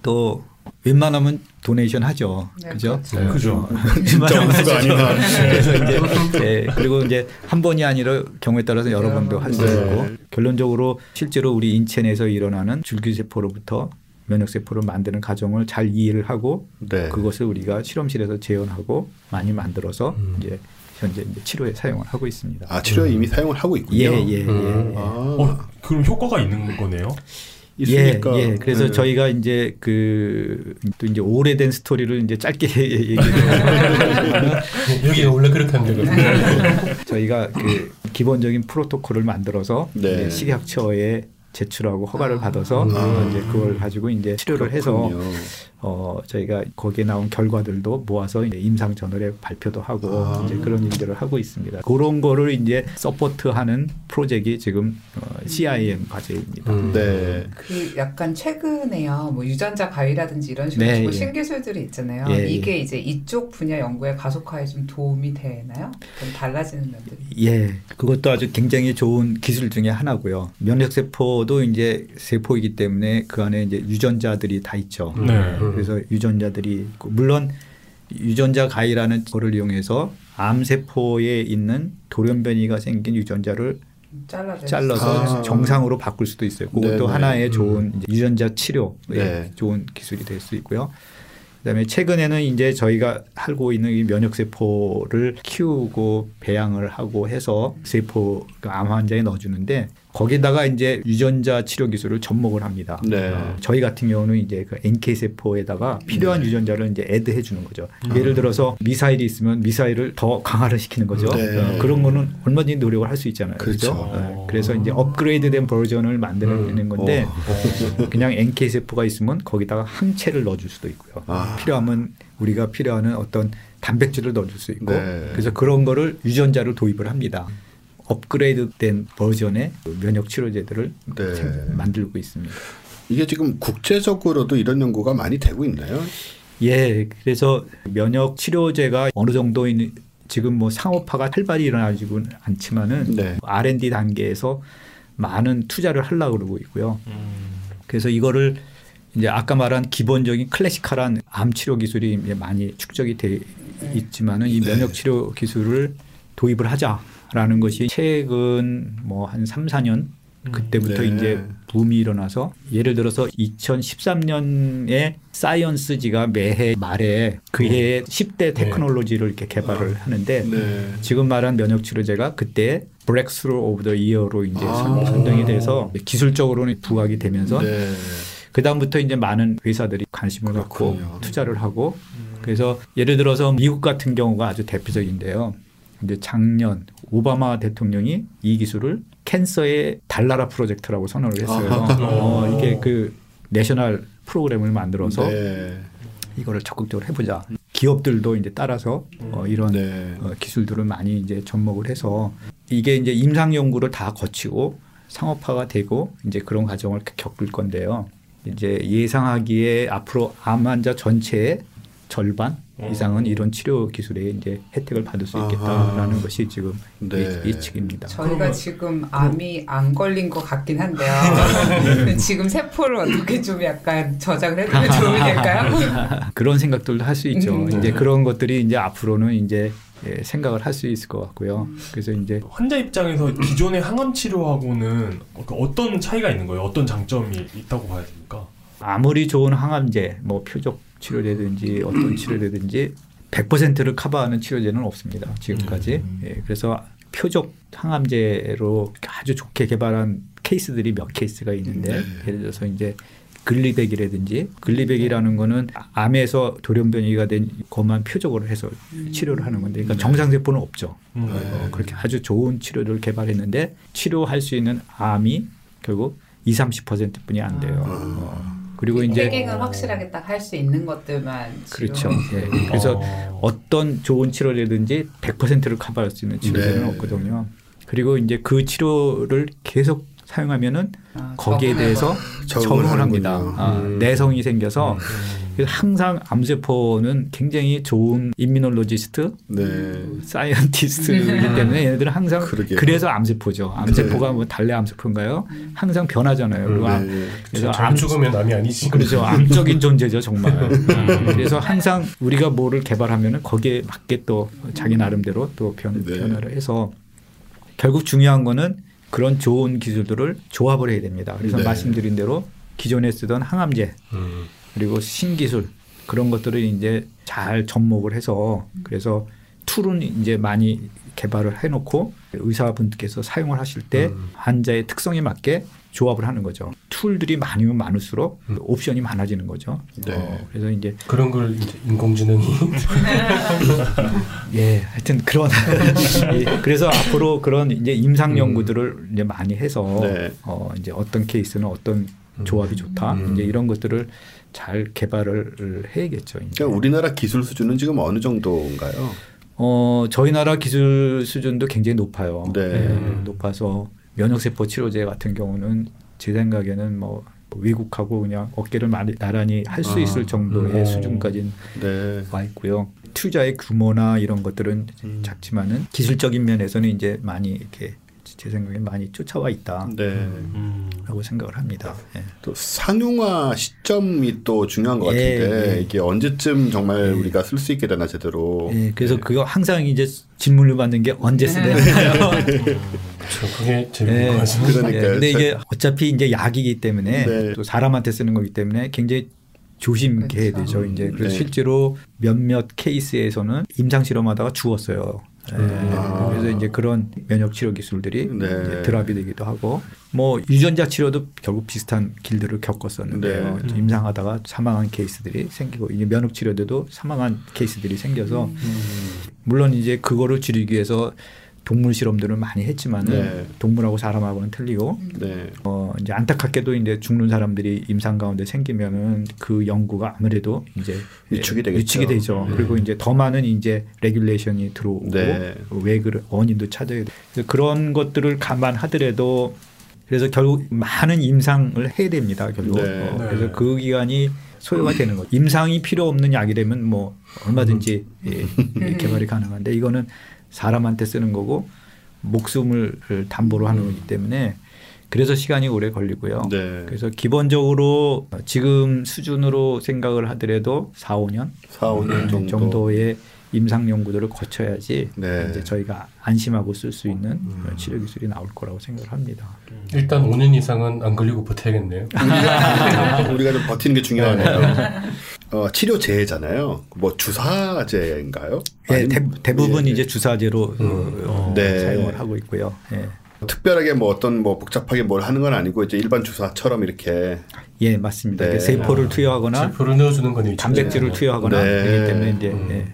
또 웬만하면 도네이션 하죠. 네, 그죠? 그렇죠. 그죠. 진짜 원수가 아니다. 그래서 이제 예, 그리고 이제 한 번이 아니라 경우에 따라서 여러 번도 할수 네. 있고 결론적으로 실제로 우리 인체 내에서 일어나는 줄기세포로부터 면역세포를 만드는 과정을 잘 이해를 하고 네. 그것을 우리가 실험실에서 재현하고 많이 만들어서 음. 이제 현재 이제 치료에 사용을 하고 있습니다. 아 치료에 이미 사용을 하고 있군요. 예, 예, 예. 음. 아, 어, 그럼 효과가 있는 거네요. 있으니까. 예, 예. 그래서 네. 저희가 이제 그 또 이제 오래된 스토리를 이제 짧게 얘기를 여기가 원래 그렇게 하는 데거든요. 저희가 그 기본적인 프로토콜을 만들어서 네. 이제 식약처에 제출하고 허가를 아. 받아서 어, 이제 그걸 가지고 이제 치료를 해서 그렇군요. 어 저희가 거기에 나온 결과들도 모아서 이제 임상 저널에 발표도 하고 아. 이제 그런 일들을 하고 있습니다. 그런 거를 이제 서포트하는 프로젝트이 지금 어, CIM 과제입니다. 음. 네. 그 약간 최근에요. 뭐 유전자 가위라든지 이런 식으로 네, 뭐 예. 신기술들이 있잖아요. 예, 이게 예. 이제 이쪽 분야 연구에 가속화에 좀 도움이 되나요? 좀 달라지는 면들이. 예, 그것도 아주 굉장히 좋은 기술 중에 하나고요. 면역 세포도 이제 세포이기 때문에 그 안에 이제 유전자들이 다 있죠. 네. 예, 그래서 유전자들이 있고 물론 유전자 가위라는 거를 이용해서 암 세포에 있는 돌연변이가 생긴 유전자를 잘라져. 잘라서 아. 정상으로 바꿀 수도 있어요. 그것도 네네. 하나의 좋은 이제 유전자 치료에 네. 좋은 기술이 될 수 있고요. 그다음에 최근에는 이제 저희가 하고 있는 이 면역 세포를 키우고 배양을 하고 해서 세포 그암 환자에 넣어주는데 거기다가 이제 유전자 치료 기술을 접목을 합니다. 네. 어, 저희 같은 경우는 이제 그 NK 세포에다가 필요한 유전자를 이제 애드해 주는 거죠. 예를 들어서 미사일이 있으면 미사일을 더 강화를 시키는 거죠. 네. 어, 그런 거는 얼마든지 노력을 할 수 있잖아요. 그렇죠. 그죠? 어, 그래서 이제 업그레이드된 버전을 만드는 건데 그냥 NK 세포가 있으면 거기다가 항체를 넣어줄 수도 있고요. 아. 필요하면 우리가 필요하는 어떤 단백질을 넣어줄 수 있고 네. 그래서 그런 거를 유전자를 도입을 합니다. 업그레이드된 버전의 면역 치료제들을 네. 생- 만들고 있습니다. 이게 지금 국제적으로도 이런 연구가 많이 되고 있나요? 예, 그래서 면역 치료제가 어느 정도 있는 지금 뭐 상업화가 활발히 일어나지고는 않지만은 네. R&D 단계에서 많은 투자를 하려고 그러고 있고요. 그래서 이거를 이제 아까 말한 기본적인 classical한 암 치료 기술이 많이 축적이 돼 있지만은 이 면역 치료 기술을 도입을 하자 라는 것이 최근 뭐 한 3, 4년 그때부터 네. 이제 붐이 일어나서 예를 들어서 2013년에 사이언스지가 매해 말에 그 해에 10대 테크놀로지를 이렇게 개발을 하는데 네. 지금 말한 면역 치료제가 그때 Breakthrough of the Year로 이제 아. 선- 선정이 돼서 기술적으로는 부각이 되면서 네. 그 다음부터 이제 많은 회사들이 관심을 갖고 그렇군요. 투자를 하고 그래서 예를 들어서 미국 같은 경우가 아주 대표적인데요. 이제 작년 오바마 대통령이 이 기술을 캔서의 달나라 프로젝트라고 선언을 했어요. 아하. 어, 이게 그 내셔널 프로그램을 만들어서 네. 이거를 적극적으로 해보자. 기업들도 이제 따라서 어, 이런 네. 어, 기술들을 많이 이제 접목을 해서 이게 이제 임상 연구를 다 거치고 상업화가 되고 이제 그런 과정을 겪을 건데요. 이제 예상하기에 앞으로 암 환자 전체의 절반 이상은 이런 치료 기술에 이제 혜택을 받을 수 있겠다라는 아하. 것이 지금 네. 예- 예측입니다. 저희가 그러면- 지금 암이 안 걸린 것 같긴 한데요. 지금 세포를 어떻게 좀 약간 저장을 해두면 될까요? 그런 생각들도 할 수 있죠. 음. 이제 그런 것들이 이제 앞으로는 이제 예, 생각을 할 수 있을 것 같고요. 그래서 이제 환자 입장에서 기존의 항암 치료하고는 어떤 차이가 있는 거예요? 어떤 장점이 있다고 봐야 됩니까? 아무리 좋은 항암제, 뭐 표적 치료제든지 어떤 치료제든지 100%를 커버하는 치료제는 없습니다. 지금까지. 예, 그래서 표적 항암제로 아주 좋게 개발한 케이스들이 몇 케이스가 있는데 예를 들어서 이제 글리백이라든지 글리백이라는 거는 암에서 돌연변이가 된 것만 표적으로 해서 치료를 하는 건데 그러니까 정상세포는 없죠. 음. 어, 그렇게 아주 좋은 치료를 개발했는데 치료할 수 있는 암이 결국 2, 30%뿐이 안 돼요. 어, 그리고 이제 해킹을 확실하게 딱 할 수 있는 것들만 그렇죠. 예. 그래서 어. 어떤 좋은 치료라든지 100%를 커버할 수 있는 치료제는 네. 없거든요. 그리고 이제 그 치료를 계속 사용하면은 아, 거기에 대해서 적응을 합니다. 아, 음. 내성이 생겨서 그래서 항상 암세포는 굉장히 좋은 immunologist, 네. scientist이기 때문에 얘네들은 항상 그러게요. 그래서 암세포죠. 암세포가 뭐 달래 암세포인가요? 항상 변하잖아요. 그리고 암- 네. 그래서 잘 암 죽으면 남이 아니지. 그렇죠. 암적인 존재죠, 정말. 음, 그래서 항상 우리가 뭐를 개발하면은 거기에 맞게 또 자기 나름대로 또 변, 네. 변화를 해서 결국 중요한 거는 그런 좋은 기술들을 조합을 해야 됩니다. 그래서 네. 말씀드린 대로 기존에 쓰던 항암제 음. 그리고 신기술 그런 것들을 이제 잘 접목을 해서 그래서 tool은 이제 많이 개발을 해놓고 의사분께서 사용을 하실 때 환자의 특성에 맞게 조합을 하는 거죠. tool들이 많으면 많을수록 음. 옵션이 많아지는 거죠. 네. 어, 그래서 이제 그런 걸 이제 인공지능이 예, 하여튼 그런 예, 그래서 앞으로 그런 이제 임상 음. 연구들을 이제 많이 해서 네. 어 이제 어떤 케이스는 어떤 조합이 좋다 음. 이제 이런 것들을 잘 개발을 해야겠죠. 이제. 그러니까 우리나라 기술 수준은 지금 어느 정도인가요? 어 저희 나라 기술 수준도 굉장히 높아요. 네. 예, 높아서 면역세포 치료제 같은 경우는 제 생각에는 뭐 외국하고 그냥 어깨를 나란히 할수 아. 있을 정도의 음. 수준까지는 네. 와 있고요. 투자의 규모나 이런 것들은 음. 작지만은 기술적인 면에서는 이제 많이 이렇게 제 생각에 많이 쫓아와 있다라고 네. 음. 생각을 합니다. 예. 또 상용화 시점이 또 중요한 것 예, 같은데 예. 이게 언제쯤 정말 예. 우리가 쓸 수 있게 되나 제대로. 예, 그래서 그거 항상 이제 질문을 받는 게 언제 쓰려나요? 그렇죠. 그게 네. 궁금하죠. 그러니까요. 예, 근데 이게 어차피 이제 약이기 때문에 네. 또 사람한테 쓰는 거기 때문에 굉장히 조심케 해야 되죠. 이제 그래서 네. 실제로 몇몇 케이스에서는 임상 실험하다가 죽었어요. 예, 아. 그래서 이제 그런 면역 치료 기술들이 네. 드랍이 되기도 하고 뭐 유전자 치료도 결국 비슷한 길들을 겪었었는데요. 네. 임상하다가 사망한 케이스들이 생기고 이제 면역 치료대도 사망한 케이스들이 생겨서 물론 이제 그거를 줄이기 위해서 동물 실험들을 많이 했지만은 네. 동물하고 사람하고는 틀리고 네. 어 이제 안타깝게도 이제 죽는 사람들이 임상 가운데 생기면은 그 연구가 아무래도 이제 위축이 예, 되겠죠. 위축이 되죠. 네. 그리고 이제 더 많은 이제 regulation이 들어오고 네. 왜 그런 원인도 찾아야 돼. 그래서 그런 것들을 감안하더라도 그래서 결국 많은 임상을 해야 됩니다. 결국 네. 어, 네. 그래서 그 기간이 소요가 되는 거죠. 임상이 필요 없는 약이라면 뭐 얼마든지 예, 예, 개발이 가능한데 이거는 사람한테 쓰는 거고 목숨을 담보로 하는 거기 때문에 그래서 시간이 오래 걸리고요. 네. 그래서 기본적으로 지금 수준으로 생각을 하더라도 4, 5년 4, 5년 정도. 정도의 임상 연구들을 거쳐야지 네. 이제 저희가 안심하고 쓸 수 있는 그런 치료 기술이 나올 거라고 생각을 합니다. 일단 5년 이상은 안 걸리고 버텨야겠네요. 우리가, 우리가 좀 버티는 게 중요하네요. 어, 치료제잖아요. 뭐 주사제인가요? 예, 아니면- 대, 부분 예. 이제 주사제로 어, 네. 사용을 하고 있고요. 예. 특별하게 뭐 어떤 뭐 복잡하게 뭘 하는 건 아니고 이제 일반 주사처럼 이렇게 예, 맞습니다. 네. 그 세포를 투여하거나 세포를 넣어주는 건 단백질을 투여하거나 네. 그렇기 때문에 이제 음.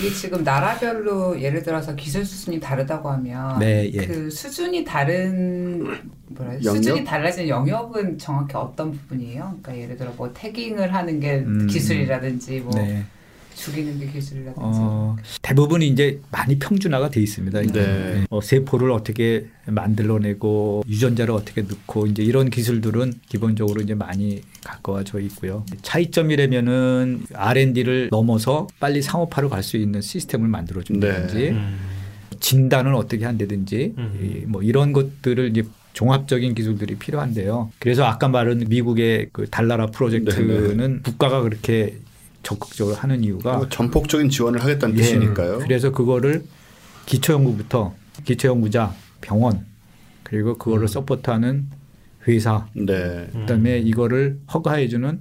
예. 이게 지금 나라별로 예를 들어서 기술 수준이 다르다고 하면 네, 예. 그 수준이 다른 뭐라 해야 영역? 수준이 달라지는 영역은 정확히 어떤 부분이에요? 그러니까 예를 들어 뭐 태깅을 하는 게 음. 기술이라든지 뭐 네. 죽이는 게 기술이라든지 어, 대부분 이제 많이 평준화가 돼 있습니다. 이제. 네. 어, 세포를 어떻게 만들어내고 유전자를 어떻게 넣고 이제 이런 기술들은 기본적으로 이제 많이 가까워져 있고요. 차이점이라면은 R&D를 넘어서 빨리 상업화로 갈 수 있는 시스템을 만들어 준다든지 네. 음. 진단을 어떻게 한다든지 음. 이, 뭐 이런 것들을 이제 종합적인 기술들이 필요한데요. 그래서 아까 말한 미국의 그 달나라 프로젝트는 국가가 그렇게 적극적으로 하는 이유가 뭐 전폭적인 지원을 하겠다는 예, 뜻이니까요. 그래서 그거를 기초연구부터 기초연구자, 병원 그리고 그거를 서포트하는 회사, 네. 그다음에 이거를 허가해주는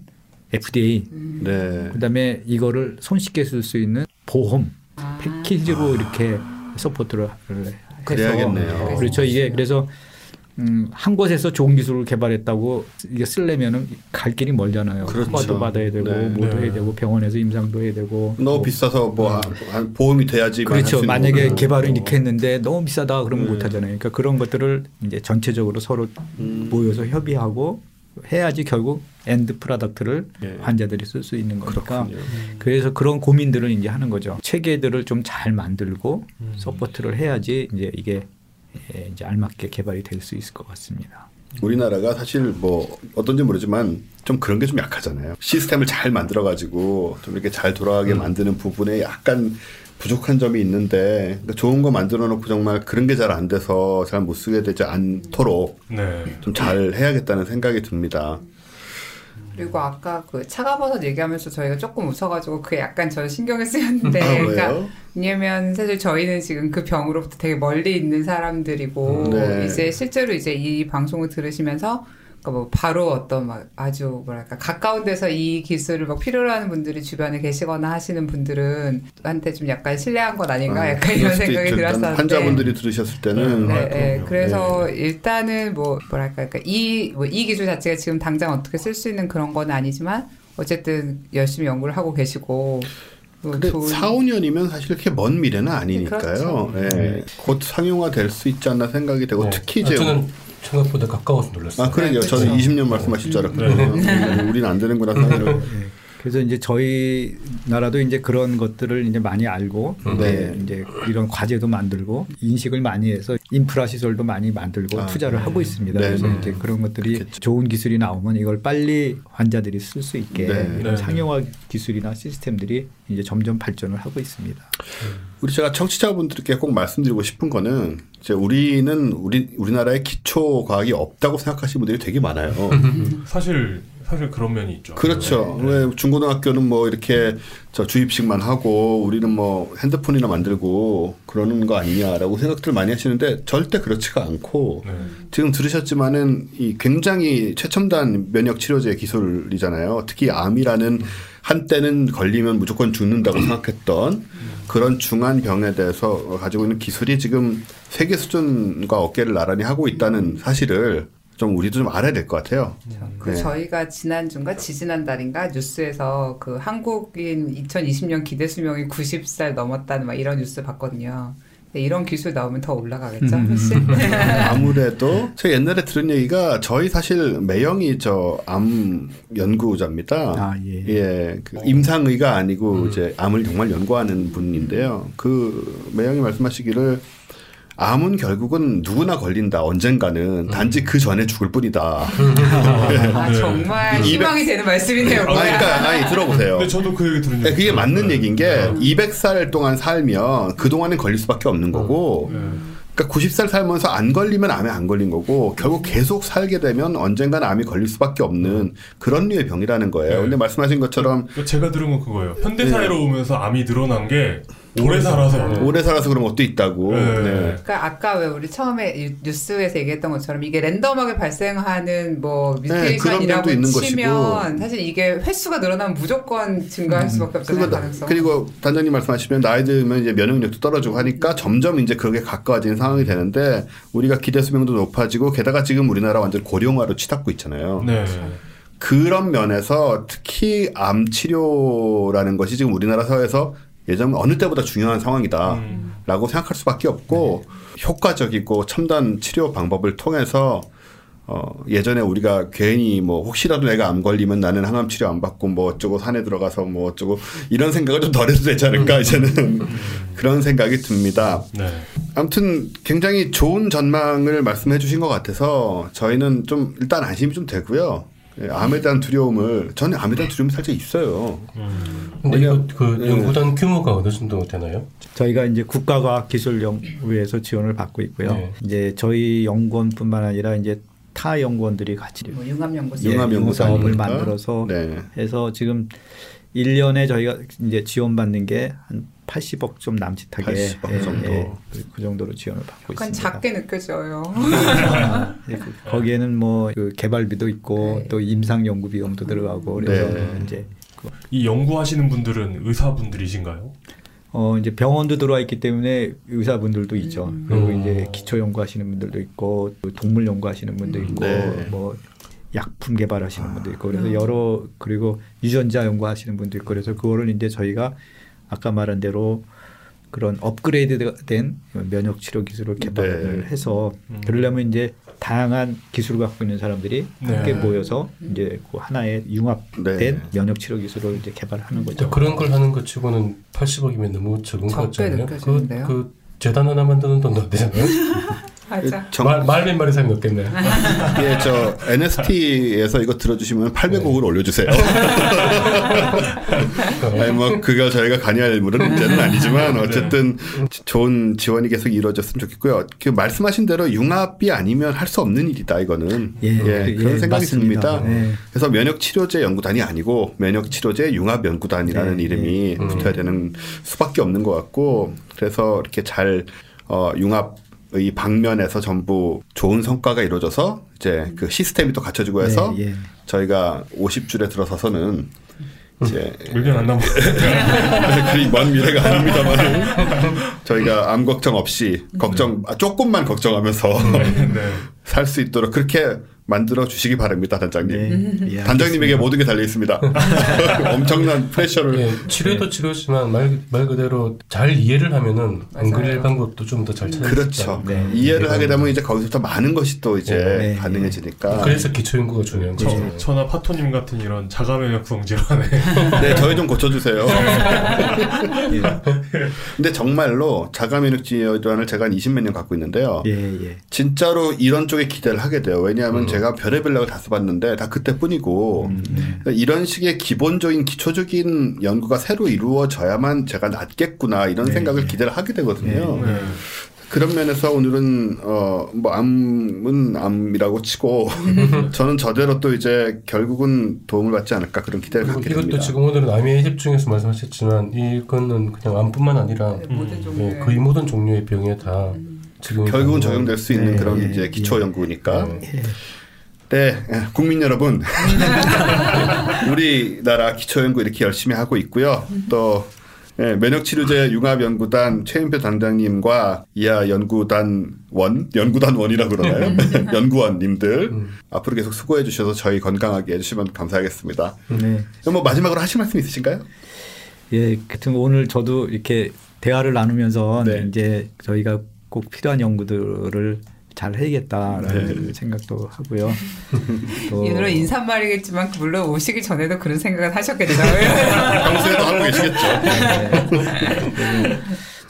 FDA, 네. 그다음에 이거를 손쉽게 쓸 수 있는 보험 아. 패키지로 이렇게 support를 해서 그래야겠네요. 그렇죠. 이게 그래서 음, 한 곳에서 좋은 기술을 개발했다고 이게 쓰려면은 갈 길이 멀잖아요. 그렇죠. 허가도 받아야 되고 네. 뭐도 네. 해야 되고 병원에서 임상도 해야 되고 너무 뭐 비싸서 뭐 한- 한 보험이 돼야지 그렇죠. 만약에 뭐. 개발을 이렇게 했는데 너무 비싸다 그러면 네. 못 하잖아요. 그러니까 그런 것들을 이제 전체적으로 서로 음. 모여서 협의하고 해야지 결국 end product를 예. 환자들이 쓸 수 있는 거니까 그렇군요. 그래서 그런 고민들을 이제 하는 거죠. 체계들을 좀 잘 만들고 음. support를 해야지 이제 이게 예, 이제 알맞게 개발이 될 수 있을 것 같습니다. 우리나라가 사실 뭐 어떤지 모르지만 좀 그런 게 좀 약하잖아요. 시스템을 잘 만들어 가지고 좀 이렇게 잘 돌아가게 만드는 부분에 약간 부족한 점이 있는데 그러니까 좋은 거 만들어 놓고 정말 그런 게 잘 안 돼서 잘 못 쓰게 되지 않도록 네. 좀잘 해야겠다는 생각이 듭니다. 그리고 아까 그 차가버섯 얘기하면서 저희가 조금 웃어가지고 그게 약간 저 신경을 쓰였는데 아, 그러니까 왜요? 왜냐면 사실 저희는 지금 그 병으로부터 되게 멀리 있는 사람들이고 네. 이제 실제로 이제 이 방송을 들으시면서 그러니까 뭐 바로 어떤 막 아주 뭐랄까 가까운 데서 이 기술을 막 필요로 하는 분들이 주변에 계시거나 하시는 분들은 한테 좀 약간 신뢰한 것 아닌가 아, 약간 이런 생각이 들었었는데 환자분들이 들으셨을 때는 네, 아, 네. 그럼요. 그래서 일단은 뭐 뭐랄까 그러니까 이, 뭐 이 기술 자체가 지금 당장 어떻게 쓸 수 있는 그런 건 아니지만 어쨌든 열심히 연구를 하고 계시고 뭐 근데 좋은- 4, 5년이면 사실 그렇게 먼 미래는 아니니까요. 그렇죠. 예. 곧 상용화 될 수 있지 않나 생각이 되고 네. 특히 아, 이제 저는 생각보다 가까워서 놀랐어요. 아 그러게요. 네, 저는 그렇죠. 20년 말씀하실 줄 알았거든요. 우리는 안 되는구나 생각을. 그래서 이제 저희 나라도 이제 그런 것들을 이제 많이 알고 네. 이제, 이런 과제도 만들고 인식을 많이 해서 인프라 시설도 많이 만들고 아, 투자를 하고 있습니다. 네. 그래서 네. 이제 그런 것들이 그렇겠죠. 좋은 기술이 나오면 이걸 빨리 환자들이 쓸 수 있게 네. 이런 네. 상용화 기술이나 시스템들이 이제 점점 발전을 하고 있습니다. 우리 제가 청취자분들께 꼭 말씀드리고 싶은 거는 이제 우리는 우리 우리나라에 기초 과학이 없다고 생각하시는 분들이 되게 많아요. 사실 사실 그런 면이 있죠. 그렇죠. 네. 왜 중고등학교는 뭐 이렇게 저 주입식만 하고 우리는 뭐 핸드폰이나 만들고 그러는 거 아니냐라고 생각들 많이 하시는데 절대 그렇지가 않고 네. 지금 들으셨지만은 이 굉장히 최첨단 면역 치료제 기술이잖아요. 특히 암이라는 한때는 걸리면 무조건 죽는다고 생각했던 그런 중한 병에 대해서 가지고 있는 기술이 지금 세계 수준과 어깨를 나란히 하고 있다는 사실을 좀 우리도 좀 알아야 될 것 같아요. 그 네. 저희가 지난주인가 지지난달인가 뉴스에서 그 한국인 2020년 기대 수명이 90살 넘었다는 막 이런 뉴스 봤거든요. 근데 이런 기술 나오면 더 올라가겠죠, 음. 훨씬. 아무래도 제가 옛날에 들은 얘기가 저희 사실 매형이 저 암 연구자입니다. 아, 예. 예, 그 임상의가 아니고 이제 암을 정말 연구하는 분인데요. 그 매형이 말씀하시기를 암은 결국은 누구나 걸린다 언젠가는 단지 그 전에 죽을 뿐이다. 아, 정말 이백- 희망이 되는 말씀이네요. 아니, 그러니까 아니 들어보세요. 근데 저도 그 얘기 들은 네, 적 그게. 맞는 네. 얘기인 게 200살 동안 살면 그 동안은 걸릴 수밖에 없는 거고 네. 그러니까 90살 살면서 안 걸리면 암에 안 걸린 거고 결국 계속 살게 되면 언젠가는 암이 걸릴 수밖에 없는 그런 류의 병이라는 거예요. 네. 근데 말씀하신 것처럼 그러니까 제가 들은 건 그거예요. 현대 사회로 오면서 암이 늘어난 게 오래 살아서. 오래 살아서 그런 것도 있다고. 네. 네. 그러니까 아까 왜 우리 처음에 이 뉴스에서 얘기했던 것처럼 이게 랜덤하게 발생하는 뭐 네, 뮤테이션이라고 있는 치면 것이고. 사실 이게 횟수가 늘어나면 무조건 증가할 수밖에 없잖아요. 그리고, 가능성. 그리고 단장님 말씀하시면 나이 들면 이제 면역력도 떨어지고 하니까 점점 이제 그게 가까워지는 상황이 되는데 우리가 기대 수명도 높아지고 게다가 지금 우리나라 완전 고령화로 치닫고 있잖아요. 네. 그런 면에서 특히 암 치료라는 것이 지금 우리나라 사회에서 예전 어느 때보다 중요한 상황이다라고 음. 생각할 수밖에 없고 효과적이고 첨단 치료 방법을 통해서 어 예전에 우리가 괜히 뭐 혹시라도 내가 암 걸리면 나는 항암 치료 안 받고 뭐 어쩌고 산에 들어가서 뭐 어쩌고 이런 생각을 좀 덜 해도 되지 않을까 이제는 그런 생각이 듭니다. 네. 아무튼 굉장히 좋은 전망을 말씀해 주신 것 같아서 저희는 좀 일단 안심이 좀 되고요. 예, 암에 대한 두려움을 저는 암에 대한 두려움이 살짝 있어요. 근데 이거 왜냐- 그 네. 연구단 규모가 어느 정도 되나요? 저희가 이제 국가과학기술연구에서 지원을 받고 있고요. 네. 이제 저희 연구원뿐만 아니라 이제 타 연구원들이 같이 뭐 융합연구소. 예, 사업을? 만들어서 네. 해서 지금 1년에 저희가 이제 지원받는 게 한 80억 좀 남짓하게 80억 정도. 그, 그 정도로 지원을 받고 약간 있습니다. 작게 느껴져요. 예, 그- 거기에는 뭐 그 개발비도 있고 네. 또 임상 연구 비용도 들어가고 그래서 네. 이제 그 이 연구하시는 분들은 의사분들이신가요? 어 이제 병원도 들어와 있기 때문에 의사분들도 있죠. 그리고 음. 이제 기초 연구하시는 분들도 있고 또 동물 연구하시는 분도 있고 네. 뭐 약품 개발하시는 분도 있고 그래서 여러 그리고 유전자 연구하시는 분도 있고 그래서 그거를 이제 저희가 아까 말한 대로 그런 업그레이드된 면역 치료 기술을 개발을 네. 해서 음. 그러려면 이제 다양한 기술을 갖고 있는 사람들이 네. 함께 모여서 이제 그 하나의 융합된 네. 면역 치료 기술을 이제 개발하는 거죠. 근데 그런 걸 하는 것 치고는 80억이면 너무 적은. 느껴지는데요? 그, 그 재단 하나 만드는 돈도 안 되잖아요. 맞아. 정, 말, 말몇 마리 사면 없겠네. 예, 저 NST에서 이거 들어주시면 800억을 올려주세요. 아니 뭐 그거 저희가 관여할 문제는 아니지만 어쨌든 좋은 지원이 계속 이루어졌으면 좋겠고요. 그 말씀하신 대로 융합이 아니면 할 수 없는 일이다 이거는 예, 예, 그런 예, 생각이 맞습니다. 듭니다. 예. 그래서 면역 치료제 연구단이 아니고 면역 치료제 융합 연구단이라는 네, 이름이 붙어야 되는 수밖에 없는 것 같고 그래서 이렇게 잘 어, 융합 이 방면에서 전부 좋은 성과가 이루어져서 이제 그 시스템이 또 갖춰지고 해서 네, 예. 저희가 50줄에 들어서서는 이제 물건 안 남아. 그리 먼 미래가 아닙니다만 저희가 암 걱정 없이 걱정 아, 조금만 걱정하면서 네. 살 수 있도록 그렇게 만들어 주시기 바랍니다, 단장님. 네. 예, 단장님에게 모든 게 달려 있습니다. 엄청난 프레셔를 예, 치료도 치료지만 말, 말 그대로 잘 이해를 하면은 안 그릴 방법도 좀 더 잘 찾을 수 그렇죠. 있다. 네. 이해를 하게 되면 이제 거기서부터 많은 것이 또 이제 네. 가능해지니까. 그래서 기초 연구가 중요한 거죠. 저, 저나 파토님 같은 이런 자가면역성 질환에 네, 저희 좀 고쳐주세요. 예. 근데 정말로 자가면역 질환을 제가 한 20몇 년 갖고 있는데요. 예, 예. 진짜로 이런 쪽에 기대를 하게 돼요. 왜냐하면 음. 제가 별의별 약을 다 써봤는데 다 그때뿐이고 음, 그러니까 이런 식의 기본적인 기초적인 연구가 새로 이루어져야만 제가 낫겠구나 이런 네, 생각을 네. 기대를 하게 되거든요. 네. 그런 면에서 오늘은 어뭐 암은 암이라고 치고 저는 저대로 또 이제 결국은 도움을 받지 않을까 그런 기대를 갖게 이것도 됩니다. 지금 오늘은 암의 집중해서 말씀하셨지만 이거는 그냥 암뿐만 아니라 모든 종류의 예, 거의 모든 종류의 병에 다 지금 결국은 적용될 수 있는 네, 그런 예, 이제 기초 예. 연구니까. 네. 네, 예, 국민 여러분. 우리나라 기초 연구 이렇게 열심히 하고 있고요. 또 예, 면역치료제 융합연구단 최인표 단장님과 이하 연구단 원, 연구단 원이라고 그러나요? 연구원님들 앞으로 계속 수고해 주셔서 저희 건강하게 해주시면 감사하겠습니다. 네. 뭐 마지막으로 하실 말씀 있으신가요? 예, 같은 오늘 저도 이렇게 대화를 나누면서 네. 이제 저희가 꼭 필요한 연구들을 잘 해야겠다라는 네. 생각도 하고요. 또이 노래 인사말이겠지만 물론 오시기 전에도 그런 생각을 하셨겠죠. 평소에도 하고 계시겠죠. 네.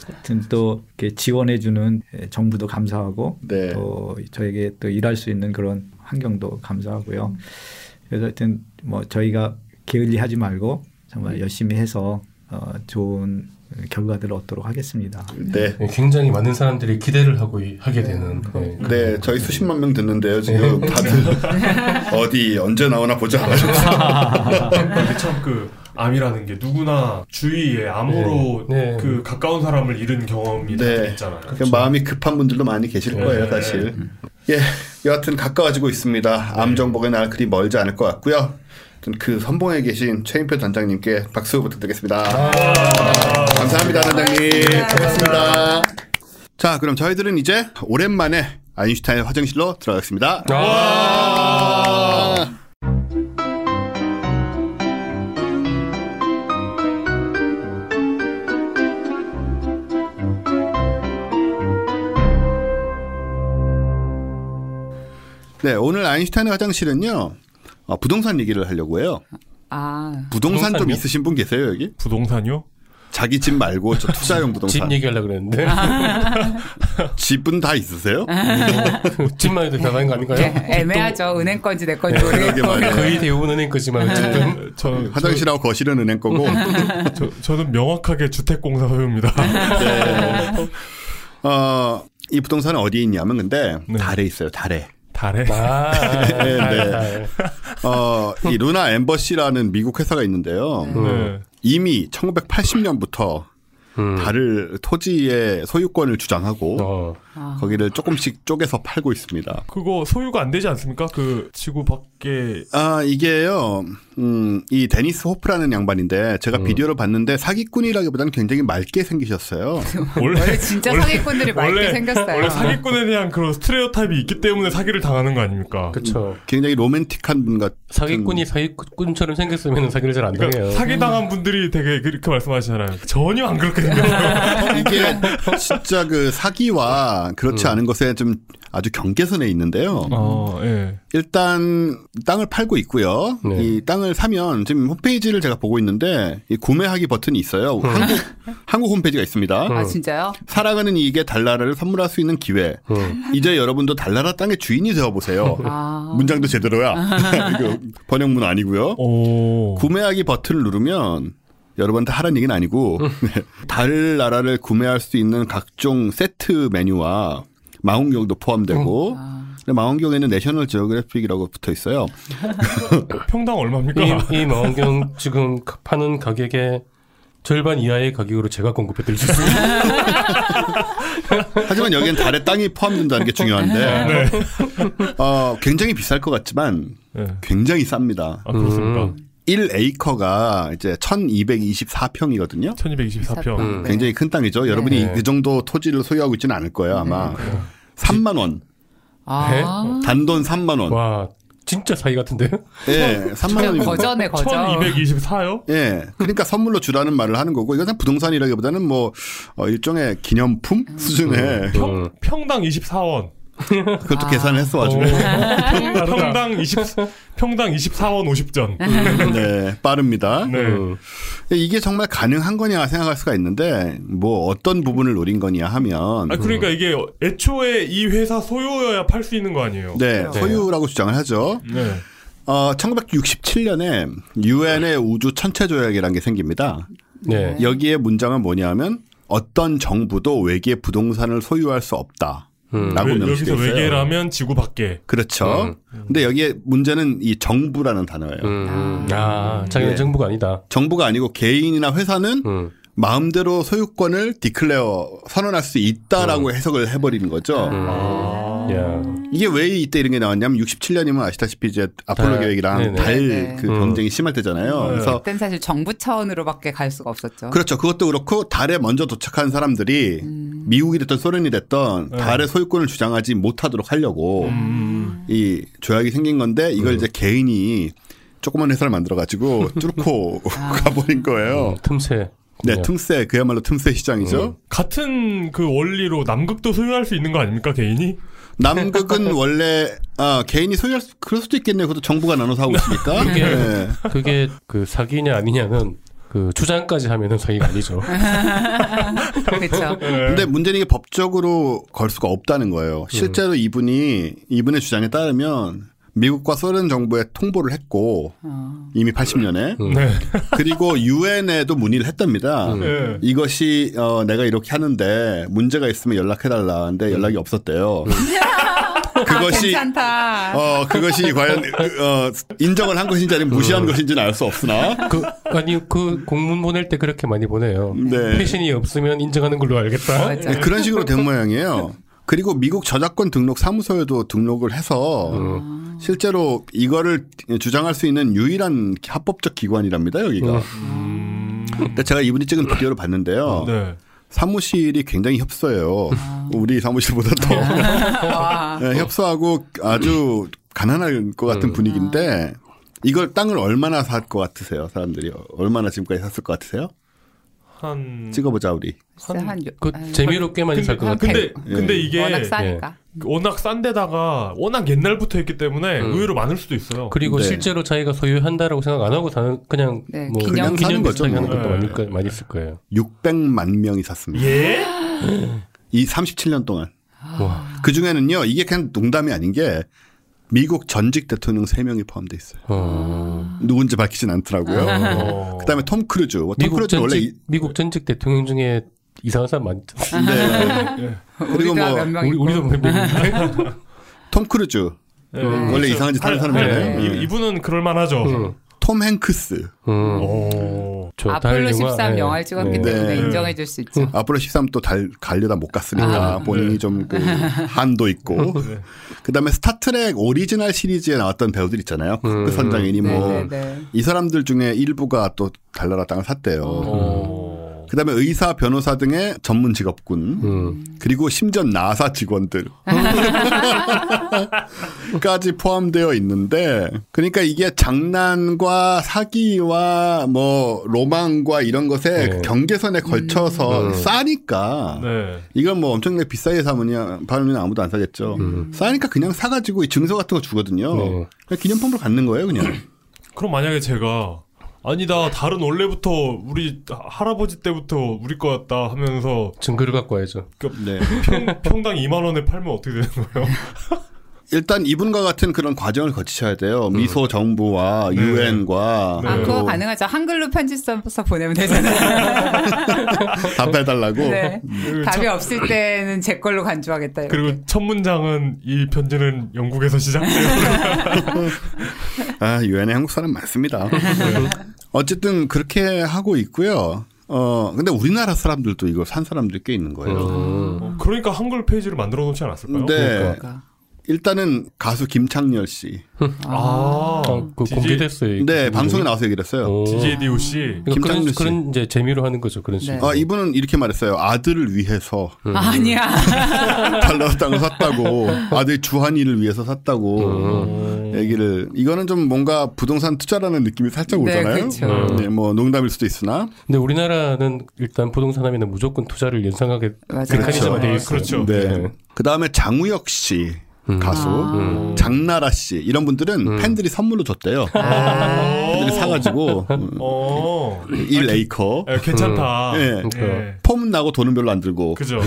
하여튼 또 이렇게 지원해주는 정부도 감사하고 네. 또 저에게 또 일할 수 있는 그런 환경도 감사하고요. 그래서 하여튼 뭐 저희가 게을리하지 말고 정말 열심히 해서 어, 좋은 결과들을 얻도록 하겠습니다. 네. 예, 굉장히 많은 사람들이 기대를 하고 이- 하게 되는 예, 네, 저희 수십만 명 듣는데요. 지금 다들 어디 언제 나오나 보자. 근데 참그 암이라는 게 누구나 주위에 암으로 네. 네. 그 가까운 사람을 잃은 경험이 네. 있잖아요. 그 마음이 급한 분들도 많이 계실 네. 거예요, 사실. 예, 여하튼 가까워지고 있습니다. 암 정복의 날 그리 멀지 않을 것 같고요. 그 선봉에 계신 최인표 단장님께 박수 부탁드리겠습니다. 감사합니다, 단장님. 고맙습니다. 자, 그럼 저희들은 이제 오랜만에 아인슈타인 화장실로 들어가겠습니다. 와! 네, 오늘 아인슈타인의 화장실은요. 어, 부동산 얘기를 하려고 해요. 아, 부동산 좀 부동산이요? 있으신 분 계세요, 여기? 부동산요? 자기 집 말고 저 투자용 집 부동산. 얘기하려고 그랬는데 집은 다 있으세요? 집만 해도 대단한 거 아닌가요? 예, 애매하죠. 은행 건지 내 건지 그러게 모르겠고. 거의 대부분 은행 거지만 어쨌든 저, 화장실하고 거실은 은행 거고. 저, 저는 명확하게 주택공사 소유입니다. 어, 이 부동산은 어디에 있냐면 근데 네. 달에 있어요. 달에. 달에. 아, 네, 네. 어, 이 루나 엠버시라는 미국 회사가 있는데요. 네. 이미 1980년부터 음. 달을 토지의 소유권을 주장하고 어. 아. 거기를 조금씩 쪼개서 팔고 있습니다. 그거 소유가 안 되지 않습니까? 그 지구 밖에 아, 이게요, 음, 이 데니스 호프라는 양반인데 제가 음. 비디오를 봤는데 사기꾼이라기보다는 굉장히 맑게 생기셨어요. 원래 진짜 사기꾼들이 맑게 생겼어요. 원래 사기꾼에 대한 그런 스트레오타입이 있기 때문에 사기를 당하는 거 아닙니까? 그쵸. 굉장히 로맨틱한 분 같은. 사기꾼이 사기꾼처럼 생겼으면 사기를 잘안 그러니까 당해요. 사기 당한 분들이 되게 그렇게 말씀하시잖아요. 전혀 안 그렇게 생겼어요. 이게 진짜 그 사기와 그렇지 음. 않은 것에 좀 아주 경계선에 있는데요. 어, 예. 일단 땅을 팔고 있고요. 네. 이 땅을 사면 지금 홈페이지를 제가 보고 있는데 이 구매하기 버튼이 있어요. 한국 한국 홈페이지가 있습니다. 아, 진짜요? 살아가는 이익에 달나라를 선물할 수 있는 기회. 음. 이제 여러분도 달나라 땅의 주인이 되어 보세요. 아. 문장도 제대로야. 번역문 아니고요. 오. 구매하기 버튼을 누르면 여러분한테 하라는 얘기는 아니고 네. 달나라를 구매할 수 있는 각종 세트 메뉴와 망원경도 포함되고 아. 근데 망원경에는 내셔널 지오그래픽이라고 붙어 있어요. 평당 얼마입니까? 이, 이 망원경 지금 파는 가격에 절반 이하의 가격으로 제가 공급해 드릴 수 있습니다. 하지만 여기엔 달에 땅이 포함된다는 게 중요한데 네. 어, 굉장히 비쌀 것 같지만 네. 굉장히 쌉니다. 아, 그렇습니까? 음. 1에이커가 이제 1224평이거든요. 1224평. 음. 굉장히 큰 땅이죠. 여러분이 네. 그 정도 토지를 소유하고 있지는 않을 거예요, 아마. 3만 원. 아, 단돈 3만 원. 와, 진짜 사이 같은데요? 예, 3만 그냥 원이면 거저네 거저. 1224요? 예. 그러니까 선물로 주라는 말을 하는 거고 이건20부동산이라기보다는 뭐 어, 일종의 기념품 수준의 음. 평당 24원. 그것도 아. 계산을 했어 가지고. 평당 20 평당 24원 50전. 네, 빠릅니다. 네. 음. 이게 정말 가능한 거냐 생각할 수가 있는데 뭐 어떤 부분을 노린 거냐 하면 아 그러니까 이게 애초에 이 회사 소유여야 팔 수 있는 거 아니에요? 네, 소유라고 주장을 하죠. 네. 어, 1967년에 유엔의 우주 천체 조약이라는 게 생깁니다. 네. 여기에 문장은 뭐냐면 어떤 정부도 외계 부동산을 소유할 수 없다. 음. 라고 여기서 있어요. 외계라면 지구 밖에. 그렇죠. 근데 여기에 문제는 이 정부라는 단어예요. 음. 아, 자기는 예. 정부가 아니다. 정부가 아니고 개인이나 회사는 음. 마음대로 소유권을 디클레어 선언할 수 있다라고 해석을 해버리는 거죠. 음. 야. 이게 왜 이때 이런 게 나왔냐면 67년이면 아시다시피 이제 아폴로 달, 계획이랑 네네. 달 네. 그 음. 경쟁이 심할 때잖아요. 네. 그래서 그땐 사실 정부 차원으로밖에 갈 수가 없었죠. 그렇죠. 그것도 그렇고 달에 먼저 도착한 사람들이 미국이 됐던 소련이 됐던 네. 달의 소유권을 주장하지 못하도록 하려고 음. 이 조약이 생긴 건데 이걸 이제 개인이 조그만 회사를 만들어 가지고 뚫고 가버린 거예요. 음, 틈새. 네, 틈새 그야말로 틈새 시장이죠. 같은 그 원리로 남극도 소유할 수 있는 거 아닙니까 개인이? 남극은 원래 아, 개인이 소유할 수 그럴 수도 있겠네요. 그것도 정부가 나눠서 하고 있으니까. 그게- 네. 그게 그 사기냐 아니냐는 그 주장까지 하면은 사기가 아니죠. 그렇죠. 근데 문제는 이게 법적으로 걸 수가 없다는 거예요. 실제로 이분이 이분의 주장에 따르면 미국과 소련 정부에 통보를 했고 어. 이미 80년에 음. 네. 그리고 유엔에도 문의를 했답니다. 음. 네. 이것이 어, 내가 이렇게 하는데 문제가 있으면 연락해달라. 근데 연락이 없었대요. 그것이 괜찮다. 어 그것이 과연 어 인정을 한 것인지 아니면 무시한 것인지는 알 수 없으나 그 아니 그 공문 보낼 때 그렇게 많이 보내요. 네. 패신이 없으면 인정하는 걸로 알겠다. 맞아. 네, 그런 식으로 된 모양이에요. 그리고 미국 저작권 등록 사무소에도 등록을 해서 실제로 이거를 주장할 수 있는 유일한 합법적 기관이랍니다 여기가. 음. 근데 제가 이분이 찍은 비디오를 봤는데요. 네. 사무실이 굉장히 협소해요. 우리 사무실보다 더 와. 네, 협소하고 아주 가난할 것 같은 음. 분위기인데 이걸 땅을 얼마나 살 것 같으세요? 사람들이 얼마나 지금까지 샀을 것 같으세요? 한 찍어보자 우리. 진짜 한 요- 그 아유, 재미로 꽤 많이 살 것 같아. 근데 예. 근데 이게 워낙 싸니까. 워낙 싼 데다가 워낙 옛날부터 했기 때문에 음. 의외로 많을 수도 있어요. 그리고 네. 실제로 자기가 소유한다라고 생각 안 하고 사는 그냥 네, 뭐 기념- 그냥 사는 거죠, 비슷하게 하는 뭐. 것도 네. 많을, 거- 많이 있을 거예요. 600만 명이 샀습니다. 예? 이 37년 동안. 와. 그 중에는요, 이게 그냥 농담이 아닌 게 미국 전직 대통령 3명이 포함되어 있어요. 어. 누군지 밝히진 않더라고요. 어. 그 다음에 톰 크루즈. 뭐톰 미국 크루즈는 원래 전직 이- 미국 전직 대통령 중에 이상한 사람 많죠. 네. 그리고 우리가 뭐 우리. 우리도 몇 명인데. 톰 크루즈. 네. 원래 그렇죠. 이상한 짓 하는 아, 사람이잖아요. 네. 네. 이- 이분은 그럴 만하죠. 음. 톰 행크스. 음. 오. 저 아폴로 달13 영화, 네. 영화를 찍었기 네. 때문에 네. 인정해 줄 수 있죠. 아폴로 13또달 가려다 못 갔으니까 아. 본인이 좀 그 한도 있고. 그다음에 스타트렉 오리지널 시리즈에 나왔던 배우들 있잖아요. 음. 그 선장이니 뭐. 네, 네, 네. 이 사람들 중에 일부가 또 달나라 땅을 샀대요. 오. 그다음에 의사, 변호사 등의 전문 직업군. 음. 그리고 심지어 나사 직원들. 까지 포함되어 있는데 그러니까 이게 장난과 사기와 뭐 로망과 이런 것에 네. 경계선에 걸쳐서 음. 싸니까 네. 이건 뭐 엄청나게 비싸게 사면 팔면 아무도 안 사겠죠. 음. 싸니까 그냥 사가지고 이 증서 같은 거 주거든요. 네. 그냥 기념품으로 갖는 거예요, 그냥. 그럼 만약에 제가 아니다 다른 원래부터 우리 할아버지 때부터 우리 거였다 하면서 증거를 갖고 와야죠. 네. 평, 평당 2만 원에 팔면 어떻게 되는 거예요? 일단 이분과 같은 그런 과정을 거치셔야 돼요. 미소 정부와 유엔과 네. 아, 그거 또 가능하죠. 한글로 편지 써서 보내면 되잖아요. 답해달라고. 네. 그리고 답이 첫- 없을 때는 제 걸로 간주하겠다. 이렇게. 그리고 첫 문장은 이 편지는 영국에서 시작돼요. 아, 유엔에 한국 사람 많습니다. 어쨌든 그렇게 하고 있고요. 어 근데 우리나라 사람들도 이거 산 사람들 꽤 있는 거예요. 음. 어, 그러니까 한글 페이지를 만들어 놓지 않았을까요? 네. 그러니까. 일단은 가수 김창렬 씨. 아, 아, 그 DJ 공개됐어요. 네. 방송에 나와서 얘기를 했어요. 오. DJ DOC. 그러니까 김창렬 그런, 씨. 그런 이제 재미로 하는 거죠. 그런 식으로. 아, 이분은 이렇게 말했어요. 아들을 위해서 음. 아니야. 달러 땅을 샀다고. 아들 주한이를 위해서 샀다고. 음. 얘기를 이거는 좀 뭔가 부동산 투자라는 느낌이 살짝 네, 오잖아요. 그렇죠. 네, 뭐 농담일 수도 있으나 근데 우리나라는 일단 부동산 하면 무조건 투자를 연상하게 맞아요. 메커니즘화 되어 아, 있어요. 그렇죠. 네. 그 다음에 장우혁 씨 음. 가수, 아. 장나라 씨 이런 분들은 음. 팬들이 선물로 줬대요. 아. 팬들이 사가지고 음, 어. 1에이커 예, 괜찮다. 예. 예. 폼 나고 돈은 별로 안 들고 그죠.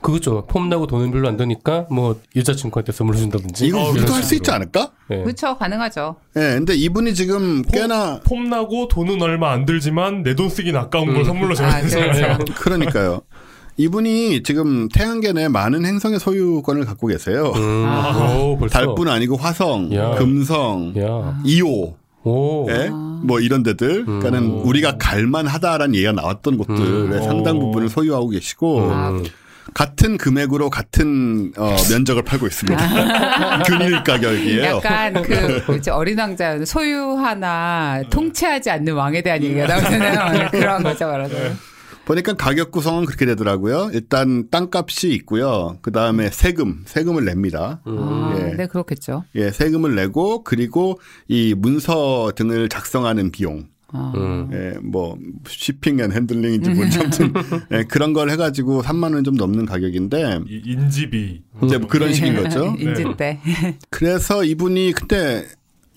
그거죠. 폼 나고 돈은 별로 안 드니까 뭐 여자친구한테 선물 준다든지. 이거 어, 우리도 할 수. 있지 않을까? 네. 그렇죠. 가능하죠. 예, 근데 이분이 지금 꽤나 폼 나고 돈은 얼마 안 들지만 내 돈 쓰긴 아까운 걸 선물로 줘야 아, 되는 거예요. 그렇죠. 그러니까요. 이분이 지금 태양계 내 많은 행성의 소유권을 갖고 계세요. 음. 아. 오, 벌써. 달뿐 아니고 화성, 야. 금성, 야. 이오, 오. 예? 뭐 이런 데들, 그러니까는 우리가 갈만하다라는 얘기가 나왔던 곳들의 음. 상당 오. 부분을 소유하고 계시고 아. 같은 금액으로 같은 어, 면적을 팔고 있습니다. 균일 가격이에요. 약간 그 뭐지 어린 왕자 소유 하나 통치하지 않는 왕에 대한 얘기가 나오잖아요. 그런 거죠, 말하자면. 보니까 가격 구성은 그렇게 되더라고요. 일단 땅값이 있고요. 그 다음에 세금, 세금을 냅니다. 아, 예. 네, 그렇겠죠. 예, 세금을 내고 그리고 이 문서 등을 작성하는 비용. 아. 음. 예, 뭐 shipping 앤 핸들링인지 뭔지 아무튼 예, 그런 걸 해가지고 3만 원 좀 넘는 가격인데 이 인지비. 이제 뭐 그런 식인 거죠. 인지 때. 그래서 이분이 그때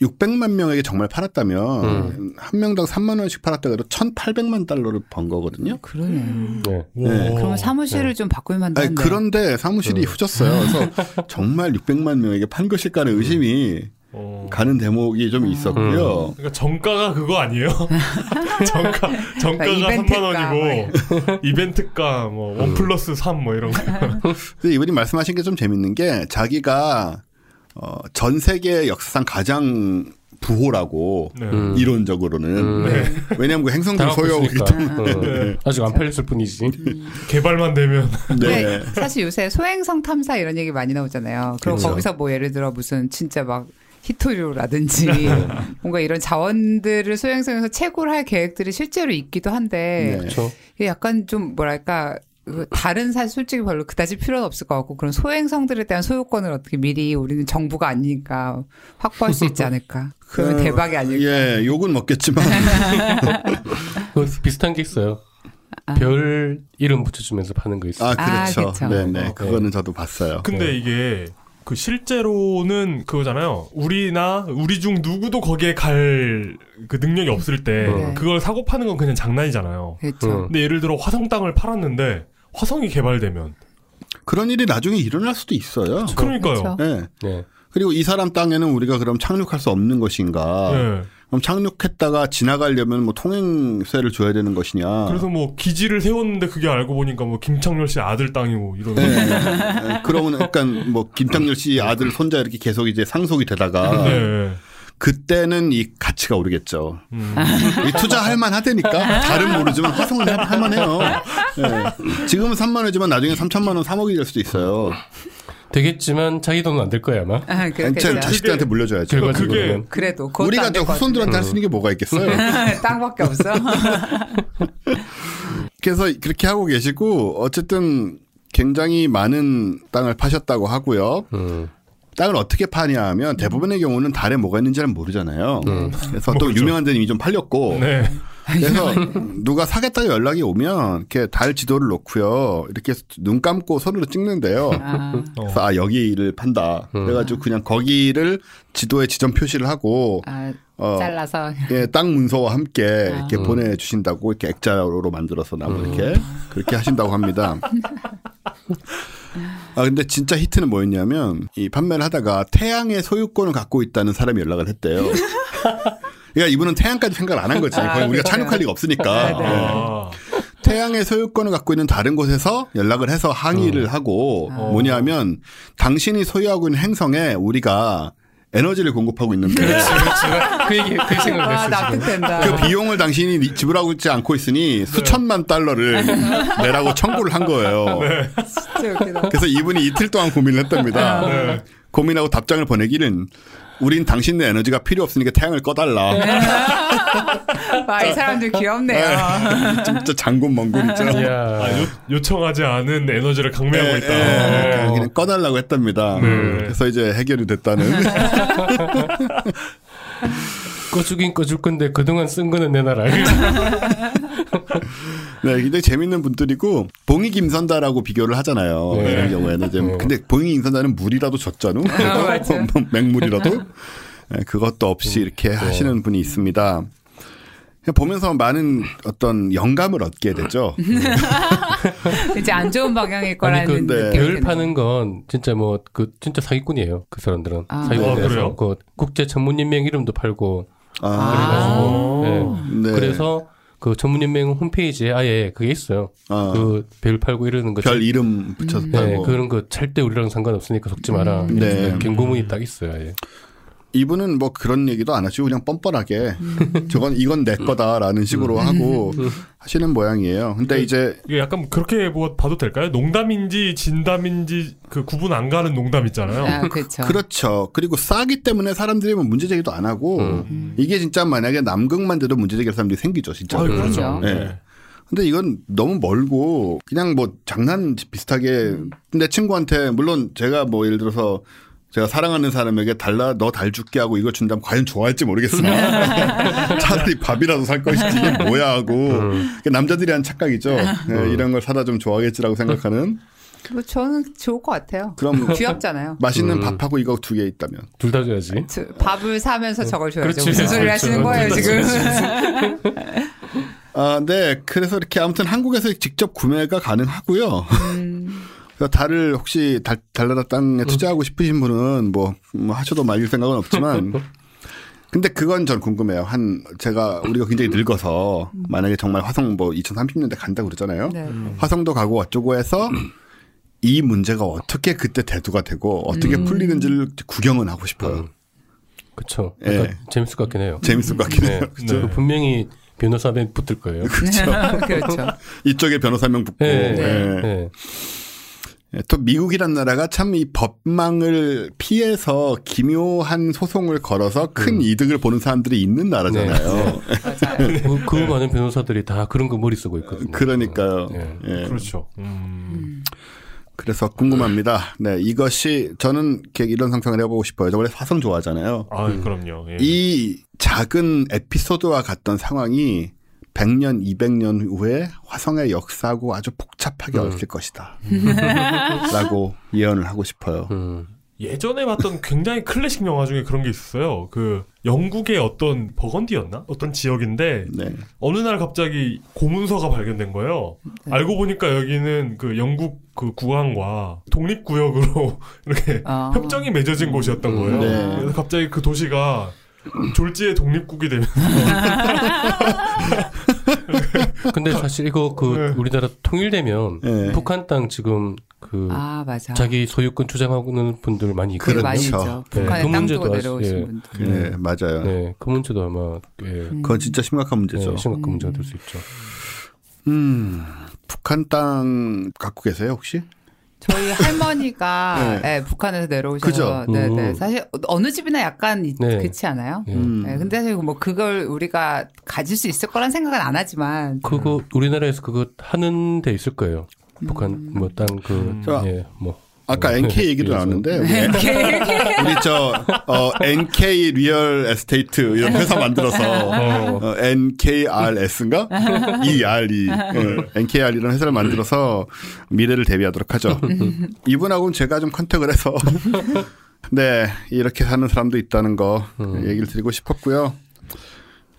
600만 명에게 정말 팔았다면 한 명당 3만 원씩 팔았다 그래도 1,800만 달러를 번 거거든요. 그러네. 네. 네. 그러면 사무실을 좀 바꾸면 안 아니. 그런데 사무실이 후졌어요. 그래서 정말 600만 명에게 판 것일까 하는 의심이 어. 가는 대목이 좀 있었고요. 그러니까 정가가 그거 아니에요? 정가 정가가 이벤트가 3만 원이고 이벤트가 뭐 원 플러스 3 뭐 이런 거. 근데 이분이 말씀하신 게 좀 재밌는 게 자기가 어, 전 세계 역사상 가장 부호라고 네. 음. 이론적으로는 음. 네. 왜냐하면 그 있기 있으니까. 때문에 어. 아직 안 팔렸을 뿐이지. 개발만 되면 네. 네. 사실 요새 소행성 탐사 이런 얘기 많이 나오잖아요. 그럼 그렇죠. 거기서 뭐 예를 들어 무슨 진짜 막 히토류라든지 네. 뭔가 이런 자원들을 소행성에서 채굴할 계획들이 실제로 있기도 한데 네. 그렇죠. 약간 좀 뭐랄까 그 다른 사실 솔직히 별로 그다지 필요는 없을 것 같고 그런 소행성들에 대한 소유권을 어떻게 미리 우리는 정부가 아니니까 확보할 수 있지 않을까. 그러면 그, 대박이 아닐까. 예, 욕은 먹겠지만 그 비슷한 게 있어요. 별 이름 붙여주면서 파는 거 있어요. 아 아, 그렇죠. 그쵸. 네, 네. 어, 그거는 저도 봤어요. 근데 네. 이게 그 실제로는 그거잖아요. 우리나 우리 중 누구도 거기에 갈 그 능력이 없을 때 네. 그걸 사고 파는 건 그냥 장난이잖아요. 그렇죠. 음. 근데 예를 들어 화성 땅을 팔았는데 화성이 개발되면 그런 일이 나중에 일어날 수도 있어요. 그러니까요. 그렇죠. 네. 네. 그리고 이 사람 땅에는 우리가 그럼 착륙할 수 없는 것인가? 네. 그럼 착륙했다가 지나가려면 뭐 통행세를 줘야 되는 것이냐? 그래서 뭐 기지를 세웠는데 그게 알고 보니까 뭐 김창렬 씨 아들 땅이고 이런. 네. 네. 그러면 약간 뭐 김창렬 씨 아들 손자 이렇게 계속 이제 상속이 되다가 네. 그때는 이 가치가 오르겠죠. 음. 이 투자할 만하다니까 다른 모르지만 화성은 할- 할만해요. 네. 지금은 3만 원이지만 나중에 3천만 원 3억이 될 수도 있어요. 되겠지만 자기 돈은 안 될 거야 아마. 아, 제 그렇겠죠. 자식들한테 물려줘야죠. 결과적으로는. 그래도 우리가 저것 후손들한테 할 수 있는 게 뭐가 있겠어요? 같은데. 땅밖에 없어. 그래서 그렇게 하고 계시고 어쨌든 굉장히 많은 땅을 파셨다고 하고요. 음. 땅을 어떻게 파냐 하면 대부분의 경우는 달에 뭐가 있는지를 모르잖아요. 그래서 또 모르죠. 유명한 데는 이미 좀 팔렸고 네. 그래서 누가 사겠다고 연락이 오면 이렇게 달 지도를 놓고요. 이렇게 눈 감고 손으로 찍는데요. 아, 그래서 아 여기를 판다. 그래가지고 그냥 거기를 지도에 지점 표시를 하고 아, 어, 잘라서. 예, 땅 문서와 함께 이렇게 음. 보내주신다고 이렇게 액자로 만들어서 나무 이렇게 그렇게 하신다고 합니다. 아 근데 진짜 히트는 뭐였냐면 이 판매를 하다가 태양의 소유권을 갖고 있다는 사람이 연락을 했대요. 그러니까 이분은 태양까지 생각을 안 한 거지. 아, 거의 우리가. 착륙할 리가 없으니까. 아, 네. 예. 아. 태양의 소유권을 갖고 있는 다른 곳에서 연락을 해서 항의를 하고 뭐냐면 당신이 소유하고 있는 행성에 우리가 에너지를 공급하고 있는데 그 얘기 그 아, 생각을 했어요. 지금. 납득된다. 그 비용을 당신이 지불하고 있지 않고 있으니 수천만 달러를 내라고 청구를 한 거예요. 진짜 웃기다. 그래서 이분이 이틀 동안 고민을 했답니다. 고민하고 답장을 보내기는 우린 당신네 에너지가 필요 없으니까 태양을 꺼달라. 와, 이 사람들 귀엽네요. 진짜 장군 멍군 있죠. 이야. 아, 요, 요청하지 않은 에너지를 강매하고 예, 있다. 예, 어. 그냥, 꺼달라고 했답니다. 그래서 이제 해결이 됐다는. 꺼주긴 꺼줄 건데 그동안 쓴 거는 내놔라. 네, 굉장히 재밌는 분들이고 봉이 김선다라고 비교를 하잖아요. 네. 이런 경우에는 이제 네. 근데 봉이 김선다는 물이라도 줬잖아. 맞아요. 맹물이라도 네, 그것도 없이 이렇게 하시는 분이 있습니다. 보면서 많은 어떤 영감을 얻게 되죠. 이제 안 좋은 방향일 아니 거라는 그 근데 느낌이 별 드네요. 파는 건 진짜 뭐 그 진짜 사기꾼이에요. 그 사람들은 아. 아, 사기꾼에서 그래요? 그 국제 전문 인명 이름도 팔고 아, 그래가지고 네. 네. 그래서 그 전문인명 홈페이지에 아예 그게 있어요. 아, 그별 팔고 이러는 거. 별 이름 붙여서 네, 팔고. 그런 거 절대 우리랑 상관없으니까 속지 마라. 음. 네. 경고문이 딱 있어요. 아예. 이분은 뭐 그런 얘기도 안 하시고 그냥 뻔뻔하게 저건 이건 내 거다라는 식으로 하고 하시는 모양이에요. 근데 이제 이게 약간 그렇게 뭐 봐도 될까요? 농담인지 진담인지 그 구분 안 가는 농담 있잖아요. 아, 그렇죠. 그렇죠. 그리고 싸기 때문에 사람들이 뭐 문제 제기도 안 하고 이게 진짜 만약에 남극만 돼도 문제 제기할 사람들이 생기죠, 진짜. 아, 로 그렇죠. 네. 네. 근데 이건 너무 멀고 그냥 뭐 장난 비슷하게 내 친구한테 물론 제가 뭐 예를 들어서 제가 사랑하는 사람에게 달라 너 달 줄게 하고 이걸 준다면 과연 좋아할지 모르겠으나 차라리 밥이라도 살 것이지 이게 뭐야 하고 그게 남자들이 한 착각이죠. 네, 이런 걸 사다 좀 좋아하겠지라고 생각하는 뭐 저는 좋을 것 같아요. 그럼 귀엽잖아요. 맛있는 음. 밥하고 이거 두 개 있다면 둘 다 줘야지. 저- 밥을 사면서 저걸 줘야죠. 그렇지. 무슨 소리 그렇죠. 하시는 거예요 그렇죠. 지금? 아, 네. 그래서 이렇게 아무튼 한국에서 직접 구매가 가능하고요. 음. 그래서 달을 혹시 달, 달나라 땅에 투자하고 싶으신 분은 뭐, 뭐 하셔도 말릴 생각은 없지만 근데 그건 전 궁금해요. 한 제가 우리가 굉장히 늙어서 만약에 정말 화성 뭐 2030년대 간다고 그러잖아요. 네. 화성도 가고 어쩌고 해서 이 문제가 어떻게 그때 대두가 되고 어떻게 음. 풀리는지를 구경은 하고 싶어요. 그쵸. 예. 약간 재밌을 것 같긴 해요. 재밌을 것 같긴 해요. 네. 그죠? 그 분명히 변호사 에 붙을 거예요. 그렇죠. 이쪽에 변호사 명 붙고. 네. 예. 네. 예, 또 미국이란 나라가 참 이 법망을 피해서 기묘한 소송을 걸어서 큰 이득을 보는 사람들이 있는 나라잖아요. 맞아요. 그, 그 많은 변호사들이 다 그런 거 머리 쓰고 있거든요. 그러니까요. 네. 예. 그렇죠. 음. 그래서 궁금합니다. 네, 이것이 저는 이렇게 이런 상상을 해보고 싶어요. 저 원래 화성 좋아하잖아요. 아, 그럼요. 예. 이 작은 에피소드와 같던 상황이 100년, 200년 후에 화성의 역사하고 아주 복잡하게 음. 얽힐 것이다. 라고 예언을 하고 싶어요. 음. 예전에 봤던 굉장히 클래식 영화 중에 그런 게 있었어요. 그 영국의 어떤 버건디였나? 어떤 지역인데 네. 어느 날 갑자기 고문서가 발견된 거예요. 네. 알고 보니까 여기는 그 영국 그 국왕과 독립 구역으로 이렇게 아. 협정이 맺어진 곳이었던 거예요. 네. 그래서 갑자기 그 도시가 졸지의 독립국이 되면서 근데 사실 이거 그 네. 우리나라 통일되면 네. 북한 땅 지금 그아 맞아. 자기 소유권 주장하는 분들 많이 있거든요. 많이 그렇죠. 네, 북한에 그땅 문제도 내려오신 예. 분들. 네, 맞아요. 네, 그 문제도 아마 예, 음. 그건 진짜 심각한 문제죠. 예, 심각한 문제가 될 수 있죠. 음, 북한 땅 갖고 계세요, 혹시? 저희 할머니가 네. 네, 북한에서 내려오셔서 그죠? 네, 음. 네. 사실 어느 집이나 약간 이- 네. 그렇지 않아요? 예. 음. 네, 근데 사실 뭐 그걸 우리가 가질 수 있을 거란 생각은 안 하지만 그거 우리나라에서 그거 하는 데 있을 거예요. 북한 뭐 땅 그 음. 자, 예, 뭐 아까 어, NK 얘기도. 나왔는데 우리, 우리 저 어, NK Real Estate 이런 회사 만들어서 어, NKRS인가? ERE 어, NKR 이런 회사를 만들어서 미래를 대비하도록 하죠. 이분하고는 제가 좀 contact을 해서. 네 이렇게 사는 사람도 있다는 거 얘기를 드리고 싶었고요.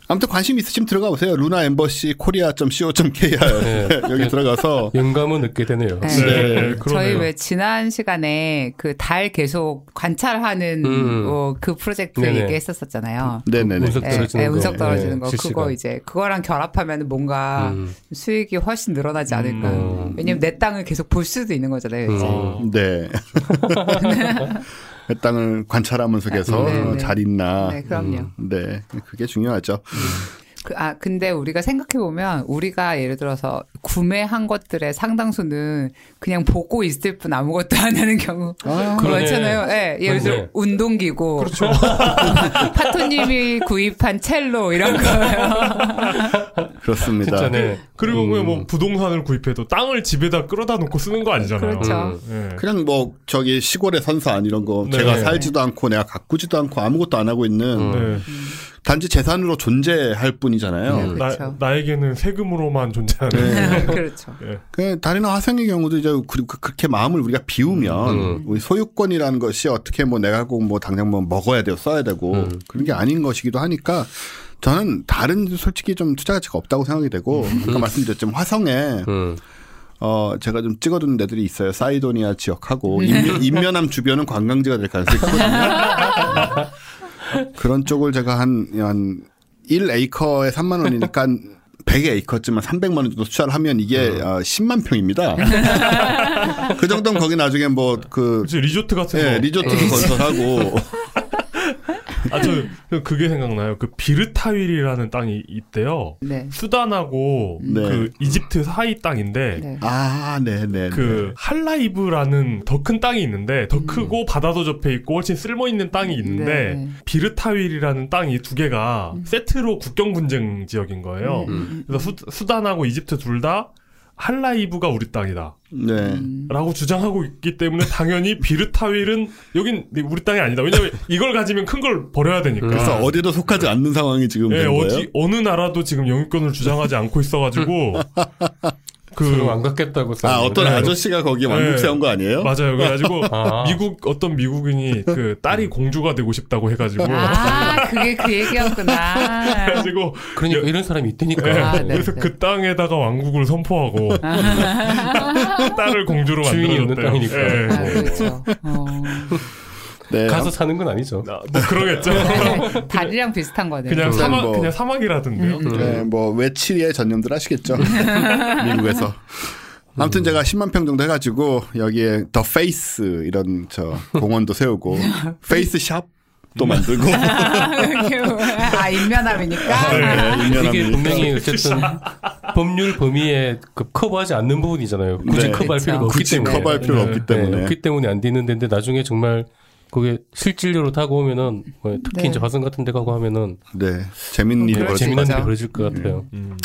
아무튼 관심 있으시면 들어가 보세요. 루나 엠버시 코리아.co.kr 네. 여기 들어가서 영감은 얻게 되네요. 네. 네, 저희. 왜 지난 시간에 그 달 계속 관찰하는 음. 어, 그 프로젝트 네네. 얘기했었잖아요. 네네네. 운석 네, 떨어지는 네, 거. 운석 떨어지는 네, 거 실시간. 그거 이제 그거랑 결합하면 뭔가 음. 수익이 훨씬 늘어나지 않을까. 음. 왜냐면 내 땅을 계속 볼 수도 있는 거잖아요. 이제. 음. 네. 그 땅을 관찰하면서 계속 네, 어, 네. 잘 있나. 네, 그럼요. 음, 네, 그게 중요하죠. 그, 아, 근데 우리가 생각해보면, 우리가 예를 들어서 구매한 것들의 상당수는 그냥 보고 있을 뿐 아무것도 안 하는 경우. 아, 그러네. 많잖아요. 예, 예를 들어, 맞네. 운동기구. 그렇죠. 파토님이 구입한 첼로, 이런 거요. 그렇습니다. 진짜 네. 그리고 음. 그냥 뭐 부동산을 구입해도 땅을 집에다 끌어다 놓고 쓰는 거 아니잖아요. 그렇죠. 예. 그냥 뭐 저기 시골의 선산 이런 거 네. 제가 살지도 않고 내가 가꾸지도 않고 아무것도 안 하고 있는 음. 네. 단지 재산으로 존재할 뿐이잖아요. 네. 나, 그렇죠. 나 에게는 세금으로만 존재하는. 네. 그렇죠. 예. 그 다리나 화성의 경우도 이제 그- 그- 그렇게 마음을 우리가 비우면 음. 우리 소유권이라는 것이 어떻게 뭐 내가 꼭 뭐 당장 뭐 먹어야 되고 써야 되고 음. 그런 게 아닌 것이기도 하니까 저는 다른 솔직히 좀 투자 가치가 없다고 생각이 되고 아까 말씀드렸지만 화성에 음. 어 제가 좀 찍어둔 데들이 있어요 사이도니아 지역하고 인면, 인면암 주변은 관광지가 될 가능성이 크거든요. 그런 쪽을 제가 한, 한 1에이커에 3만 원이니까 100에이커쯤은 300만 원 정도 투자를 하면 이게 어, 10만 평입니다. 그 정도면 거기 나중에 뭐그 그치, 리조트 같은 거. 예, 리조트도 건설하고 아, 저 그게 생각나요. 그 비르타윌이라는 땅이 있대요. 네. 수단하고 네. 그 이집트 사이 땅인데 네. 아, 네, 네. 그 할라이브라는 더 큰 땅이 있는데 더 크고 바다도 접해 있고 훨씬 쓸모 있는 땅이 있는데 네. 비르타윌이라는 땅이 두 개가 세트로 국경 분쟁 지역인 거예요. 음. 그래서 수, 수단하고 이집트 둘 다 할라이브가 우리 땅이다. 네. 음. 라고 주장하고 있기 때문에 당연히 비르타윌은 여긴 우리 땅이 아니다. 왜냐면 이걸 가지면 큰 걸 버려야 되니까. 그래서 어디도 속하지 않는 상황이 지금 예, 된 거예요. 어디 어느 나라도 지금 영유권을 주장하지 않고 있어가지고 그안 갖겠다고 아, 어떤. 아저씨가 거기에 왕국 네. 세운 거 아니에요? 맞아요. 그래가지고 아. 미국 어떤 미국인이 그 딸이 공주가 되고 싶다고 해가지고 아, 그게 그 얘기였구나. 그래가지고 그러니까 이런 사람이 있다니까. 예, 아, 네. 그래서 그 땅에다가 왕국을 선포하고 딸을 공주로 주인이 없는. 땅이니까. 예. 아, 그렇죠. 어. 네. 가서 사는 건 아니죠. 아, 뭐 그러겠죠. 달이랑 비슷한 거네요. 그냥 그건 사막 뭐- 그냥 사막이라든데요. 네, 뭐 외치리에 전념들 하시겠죠. 미국에서. 아무튼 제가 10만 평 정도 해가지고 여기에 The Face 이런 저 공원도 세우고 Face Shop도 만들고 아, 인면암이니까. 네, 이게 인면암이 분명히 어쨌든 법률 범위에 그 커버하지 않는 부분이잖아요. 굳이 네. 커버할 그렇죠. 필요가 없기 굳이 때문에. 커버할 필요가 네. 없기 네, 때문에 없기 때문에 안 되는 데인데 나중에 정말 그게 실질적으로 다가오면은 뭐 특히 네. 이제 화성 같은 데 가고 하면은 네 재밌는 일이 네, 벌어질 것 일이. 벌어질 것 같아요. 음.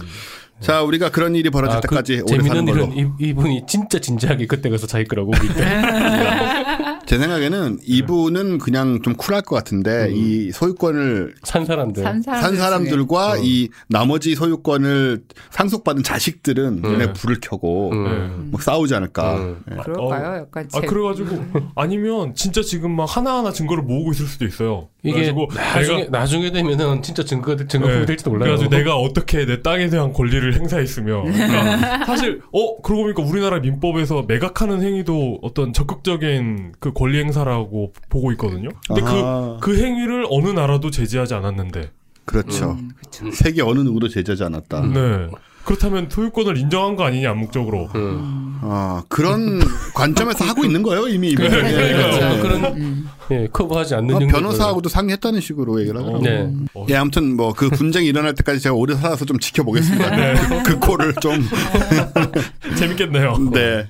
자 우리가 그런 일이 벌어질 아, 그 때까지 오래 재미난 사는 걸로 일은 이, 이분이 진짜 진지하게 그때 가서 자기 거라고 우리 때. 제 생각에는 이분은 그냥 좀 쿨할 것 같은데 이 소유권을 산 사람들. 산 사람들. 산 사람들과 어. 이 나머지 소유권을 상속받은 자식들은 음. 얘네 불을 켜고 음. 뭐 싸우지 않을까. 음. 예. 그럴까요? 약간 아 제... 그래가지고 아니면 진짜 지금 막 하나하나 증거를 모으고 있을 수도 있어요. 이게 나중에 내가 나중에 되면은 진짜 증거 증거품이 네. 될지도 몰라요. 그래가지고 내가 어떻게 내 땅에 대한 권리를 행사했으며 그러니까 사실 어 그러고 보니까 우리나라 민법에서 매각하는 행위도 어떤 적극적인 그 권리 행사라고 보고 있거든요. 근데 아하. 그그 행위를 어느 나라도 제지하지 않았는데 그렇죠. 음, 그렇죠. 세계 어느 누구도 제재하지 않았다. 네 그렇다면 소유권을 인정한 거 아니냐 암묵적으로 음. 아, 그런 관점에서 하고 있는 거예요, 이미. 이분이. 그러니까 예. 그런 음. 예, 커버하지 않는 어, 용도로. 변호사하고도 상의했다는 식으로 얘기를 하더라고요. 네. 어, 예, 아무튼 뭐 그 분쟁이 일어날 때까지 제가 오래 살아서 좀 지켜보겠습니다. 그, 그 꼴을 좀. 재밌겠네요. 네.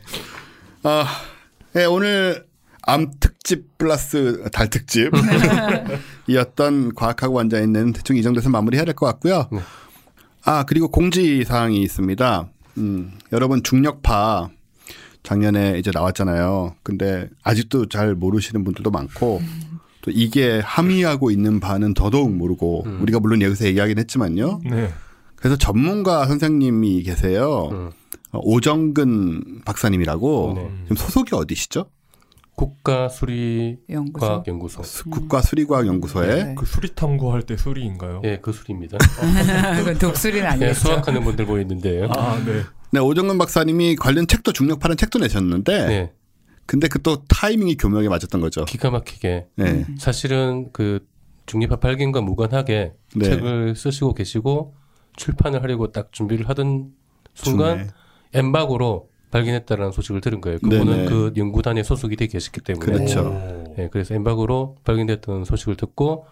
아, 예, 오늘 암 특집 플러스 달 특집 이었던 과학하고 앉아 있는 대충 이 정도에서 마무리해야 될 것 같고요. 네. 아 그리고 공지 사항이 있습니다. 음, 여러분 중력파 작년에 이제 나왔잖아요. 근데 아직도 잘 모르시는 분들도 많고 또 이게 함의하고 있는 바는 더더욱 모르고 음. 우리가 물론 여기서 얘기하긴 했지만요. 네. 그래서 전문가 선생님이 계세요. 음. 어, 오정근 박사님이라고 네. 지금 소속이 어디시죠? 국가 수리 연구소. 과학 연구소. 국가수리과학연구소에 네. 그 수리 탐구할 때 수리인가요? 예, 그 수리입니다. 그건 독수리는 예, 아니겠죠. 수학하는 분들 모여 있는데요. 아, 네. 네, 오정근 박사님이 관련 책도 중력파는 책도 내셨는데 네. 근데 그 또 타이밍이 교묘하게 맞았던 거죠. 기가 막히게 네. 사실은 그 중립파 발견과 무관하게 네. 책을 쓰시고 계시고 출판을 하려고 딱 준비를 하던 순간 중에. 엠박으로 발견했다라는 소식을 들은 거예요. 그분은 네네. 그 연구단에 소속이 돼 계셨기 때문에 그렇죠. 오. 예, 그래서 엠바고로 발견됐던 소식을 듣고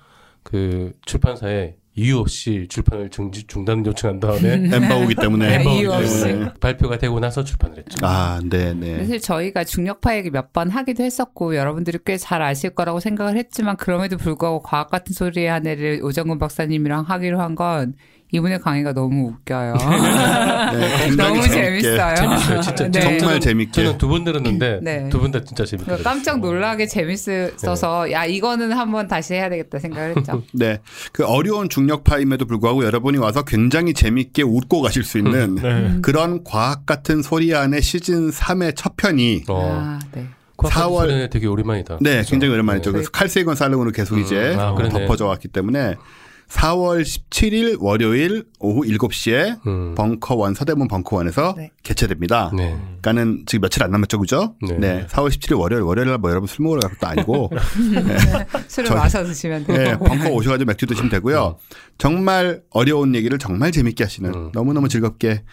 그 출판사에 이유 없이 출판을 중지, 중단 요청한 다음에 엠바오기 때문에. 네, 이유 없이. 네. 발표가 되고 나서 출판을 했죠. 아, 네, 네. 사실 저희가 중력파 얘기 몇 번 하기도 했었고 여러분들이 꽤 잘 아실 거라고 생각을 했지만 그럼에도 불구하고 과학 같은 소리의 한 해를 오정근 박사님이랑 하기로 한건 이분의 강의가 너무 웃겨요. 네, 너무. 재밌어요. 재밌어요, 진짜. 네. 정말 재밌게. 저는 두번 들었는데 네. 두분 다 진짜 재밌게 깜짝 놀라게 재밌어서 네. 야 이거는 한번 다시 해야 되겠다 생각을 했죠. 네. 그 어려운 중력파임에도 불구하고 여러분이 와서 굉장히 재밌게 웃고 가실 수 있는 네. 그런 과학 같은 소리 안에 시즌 3의 첫 편이 어. 아, 네. 4월 4월 되게 오랜만이다. 네, 굉장히 오랜만이죠. 네. 그래서 칼세이건 살롱으로 계속 이제 아. 덮어져 왔기 때문에 4월 17일 월요일 오후 7시에 음. 벙커원 서대문 벙커원에서 네. 개최됩니다. 네. 그러니까는 지금 며칠 안 남았죠, 그죠? 네. 네. 4월 17일 월요일 월요일 날뭐 여러분 술 먹으러 갈 것도 아니고 술을 저희- 마셔 드시면 돼요. 네, 벙커 오셔가지고 맥주 드시면 되고요. 정말 어려운 얘기를 정말 재밌게 하시는 음. 너무너무 즐겁게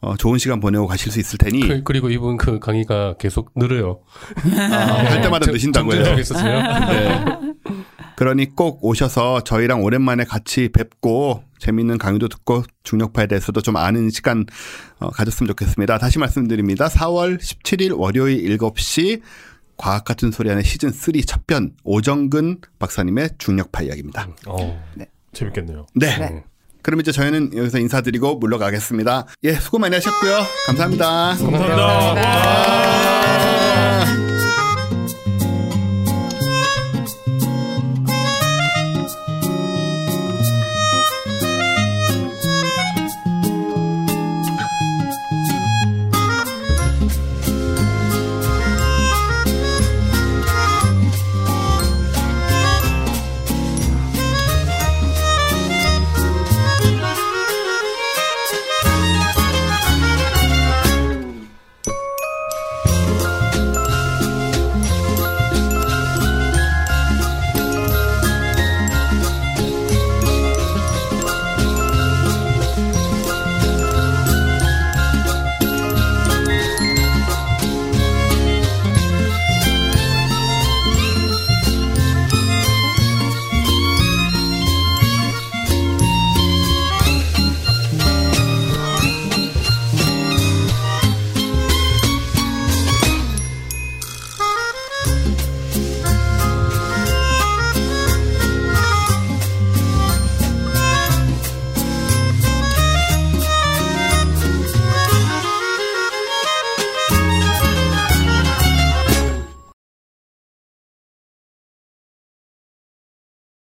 어, 좋은 시간 보내고 가실 수 있을 테니 그, 그리고 이분 그 강의가 계속 늘어요. 아, 할 때마다. 정 있었어요. 네. 그러니 꼭 오셔서 저희랑 오랜만에 같이 뵙고 재밌는 강의도 듣고 중력파에 대해서도 좀 아는 시간 어, 가졌으면 좋겠습니다. 다시 말씀드립니다. 4월 17일 월요일 7시 과학 같은 소리 안에 시즌 3 첫편 오정근 박사님의 중력파 이야기입니다. 어. 재밌겠네요. 네. 네. 그럼 이제 저희는 여기서 인사드리고 물러가겠습니다. 예, 수고 많이 하셨고요. 감사합니다. 감사합니다. 감사합니다.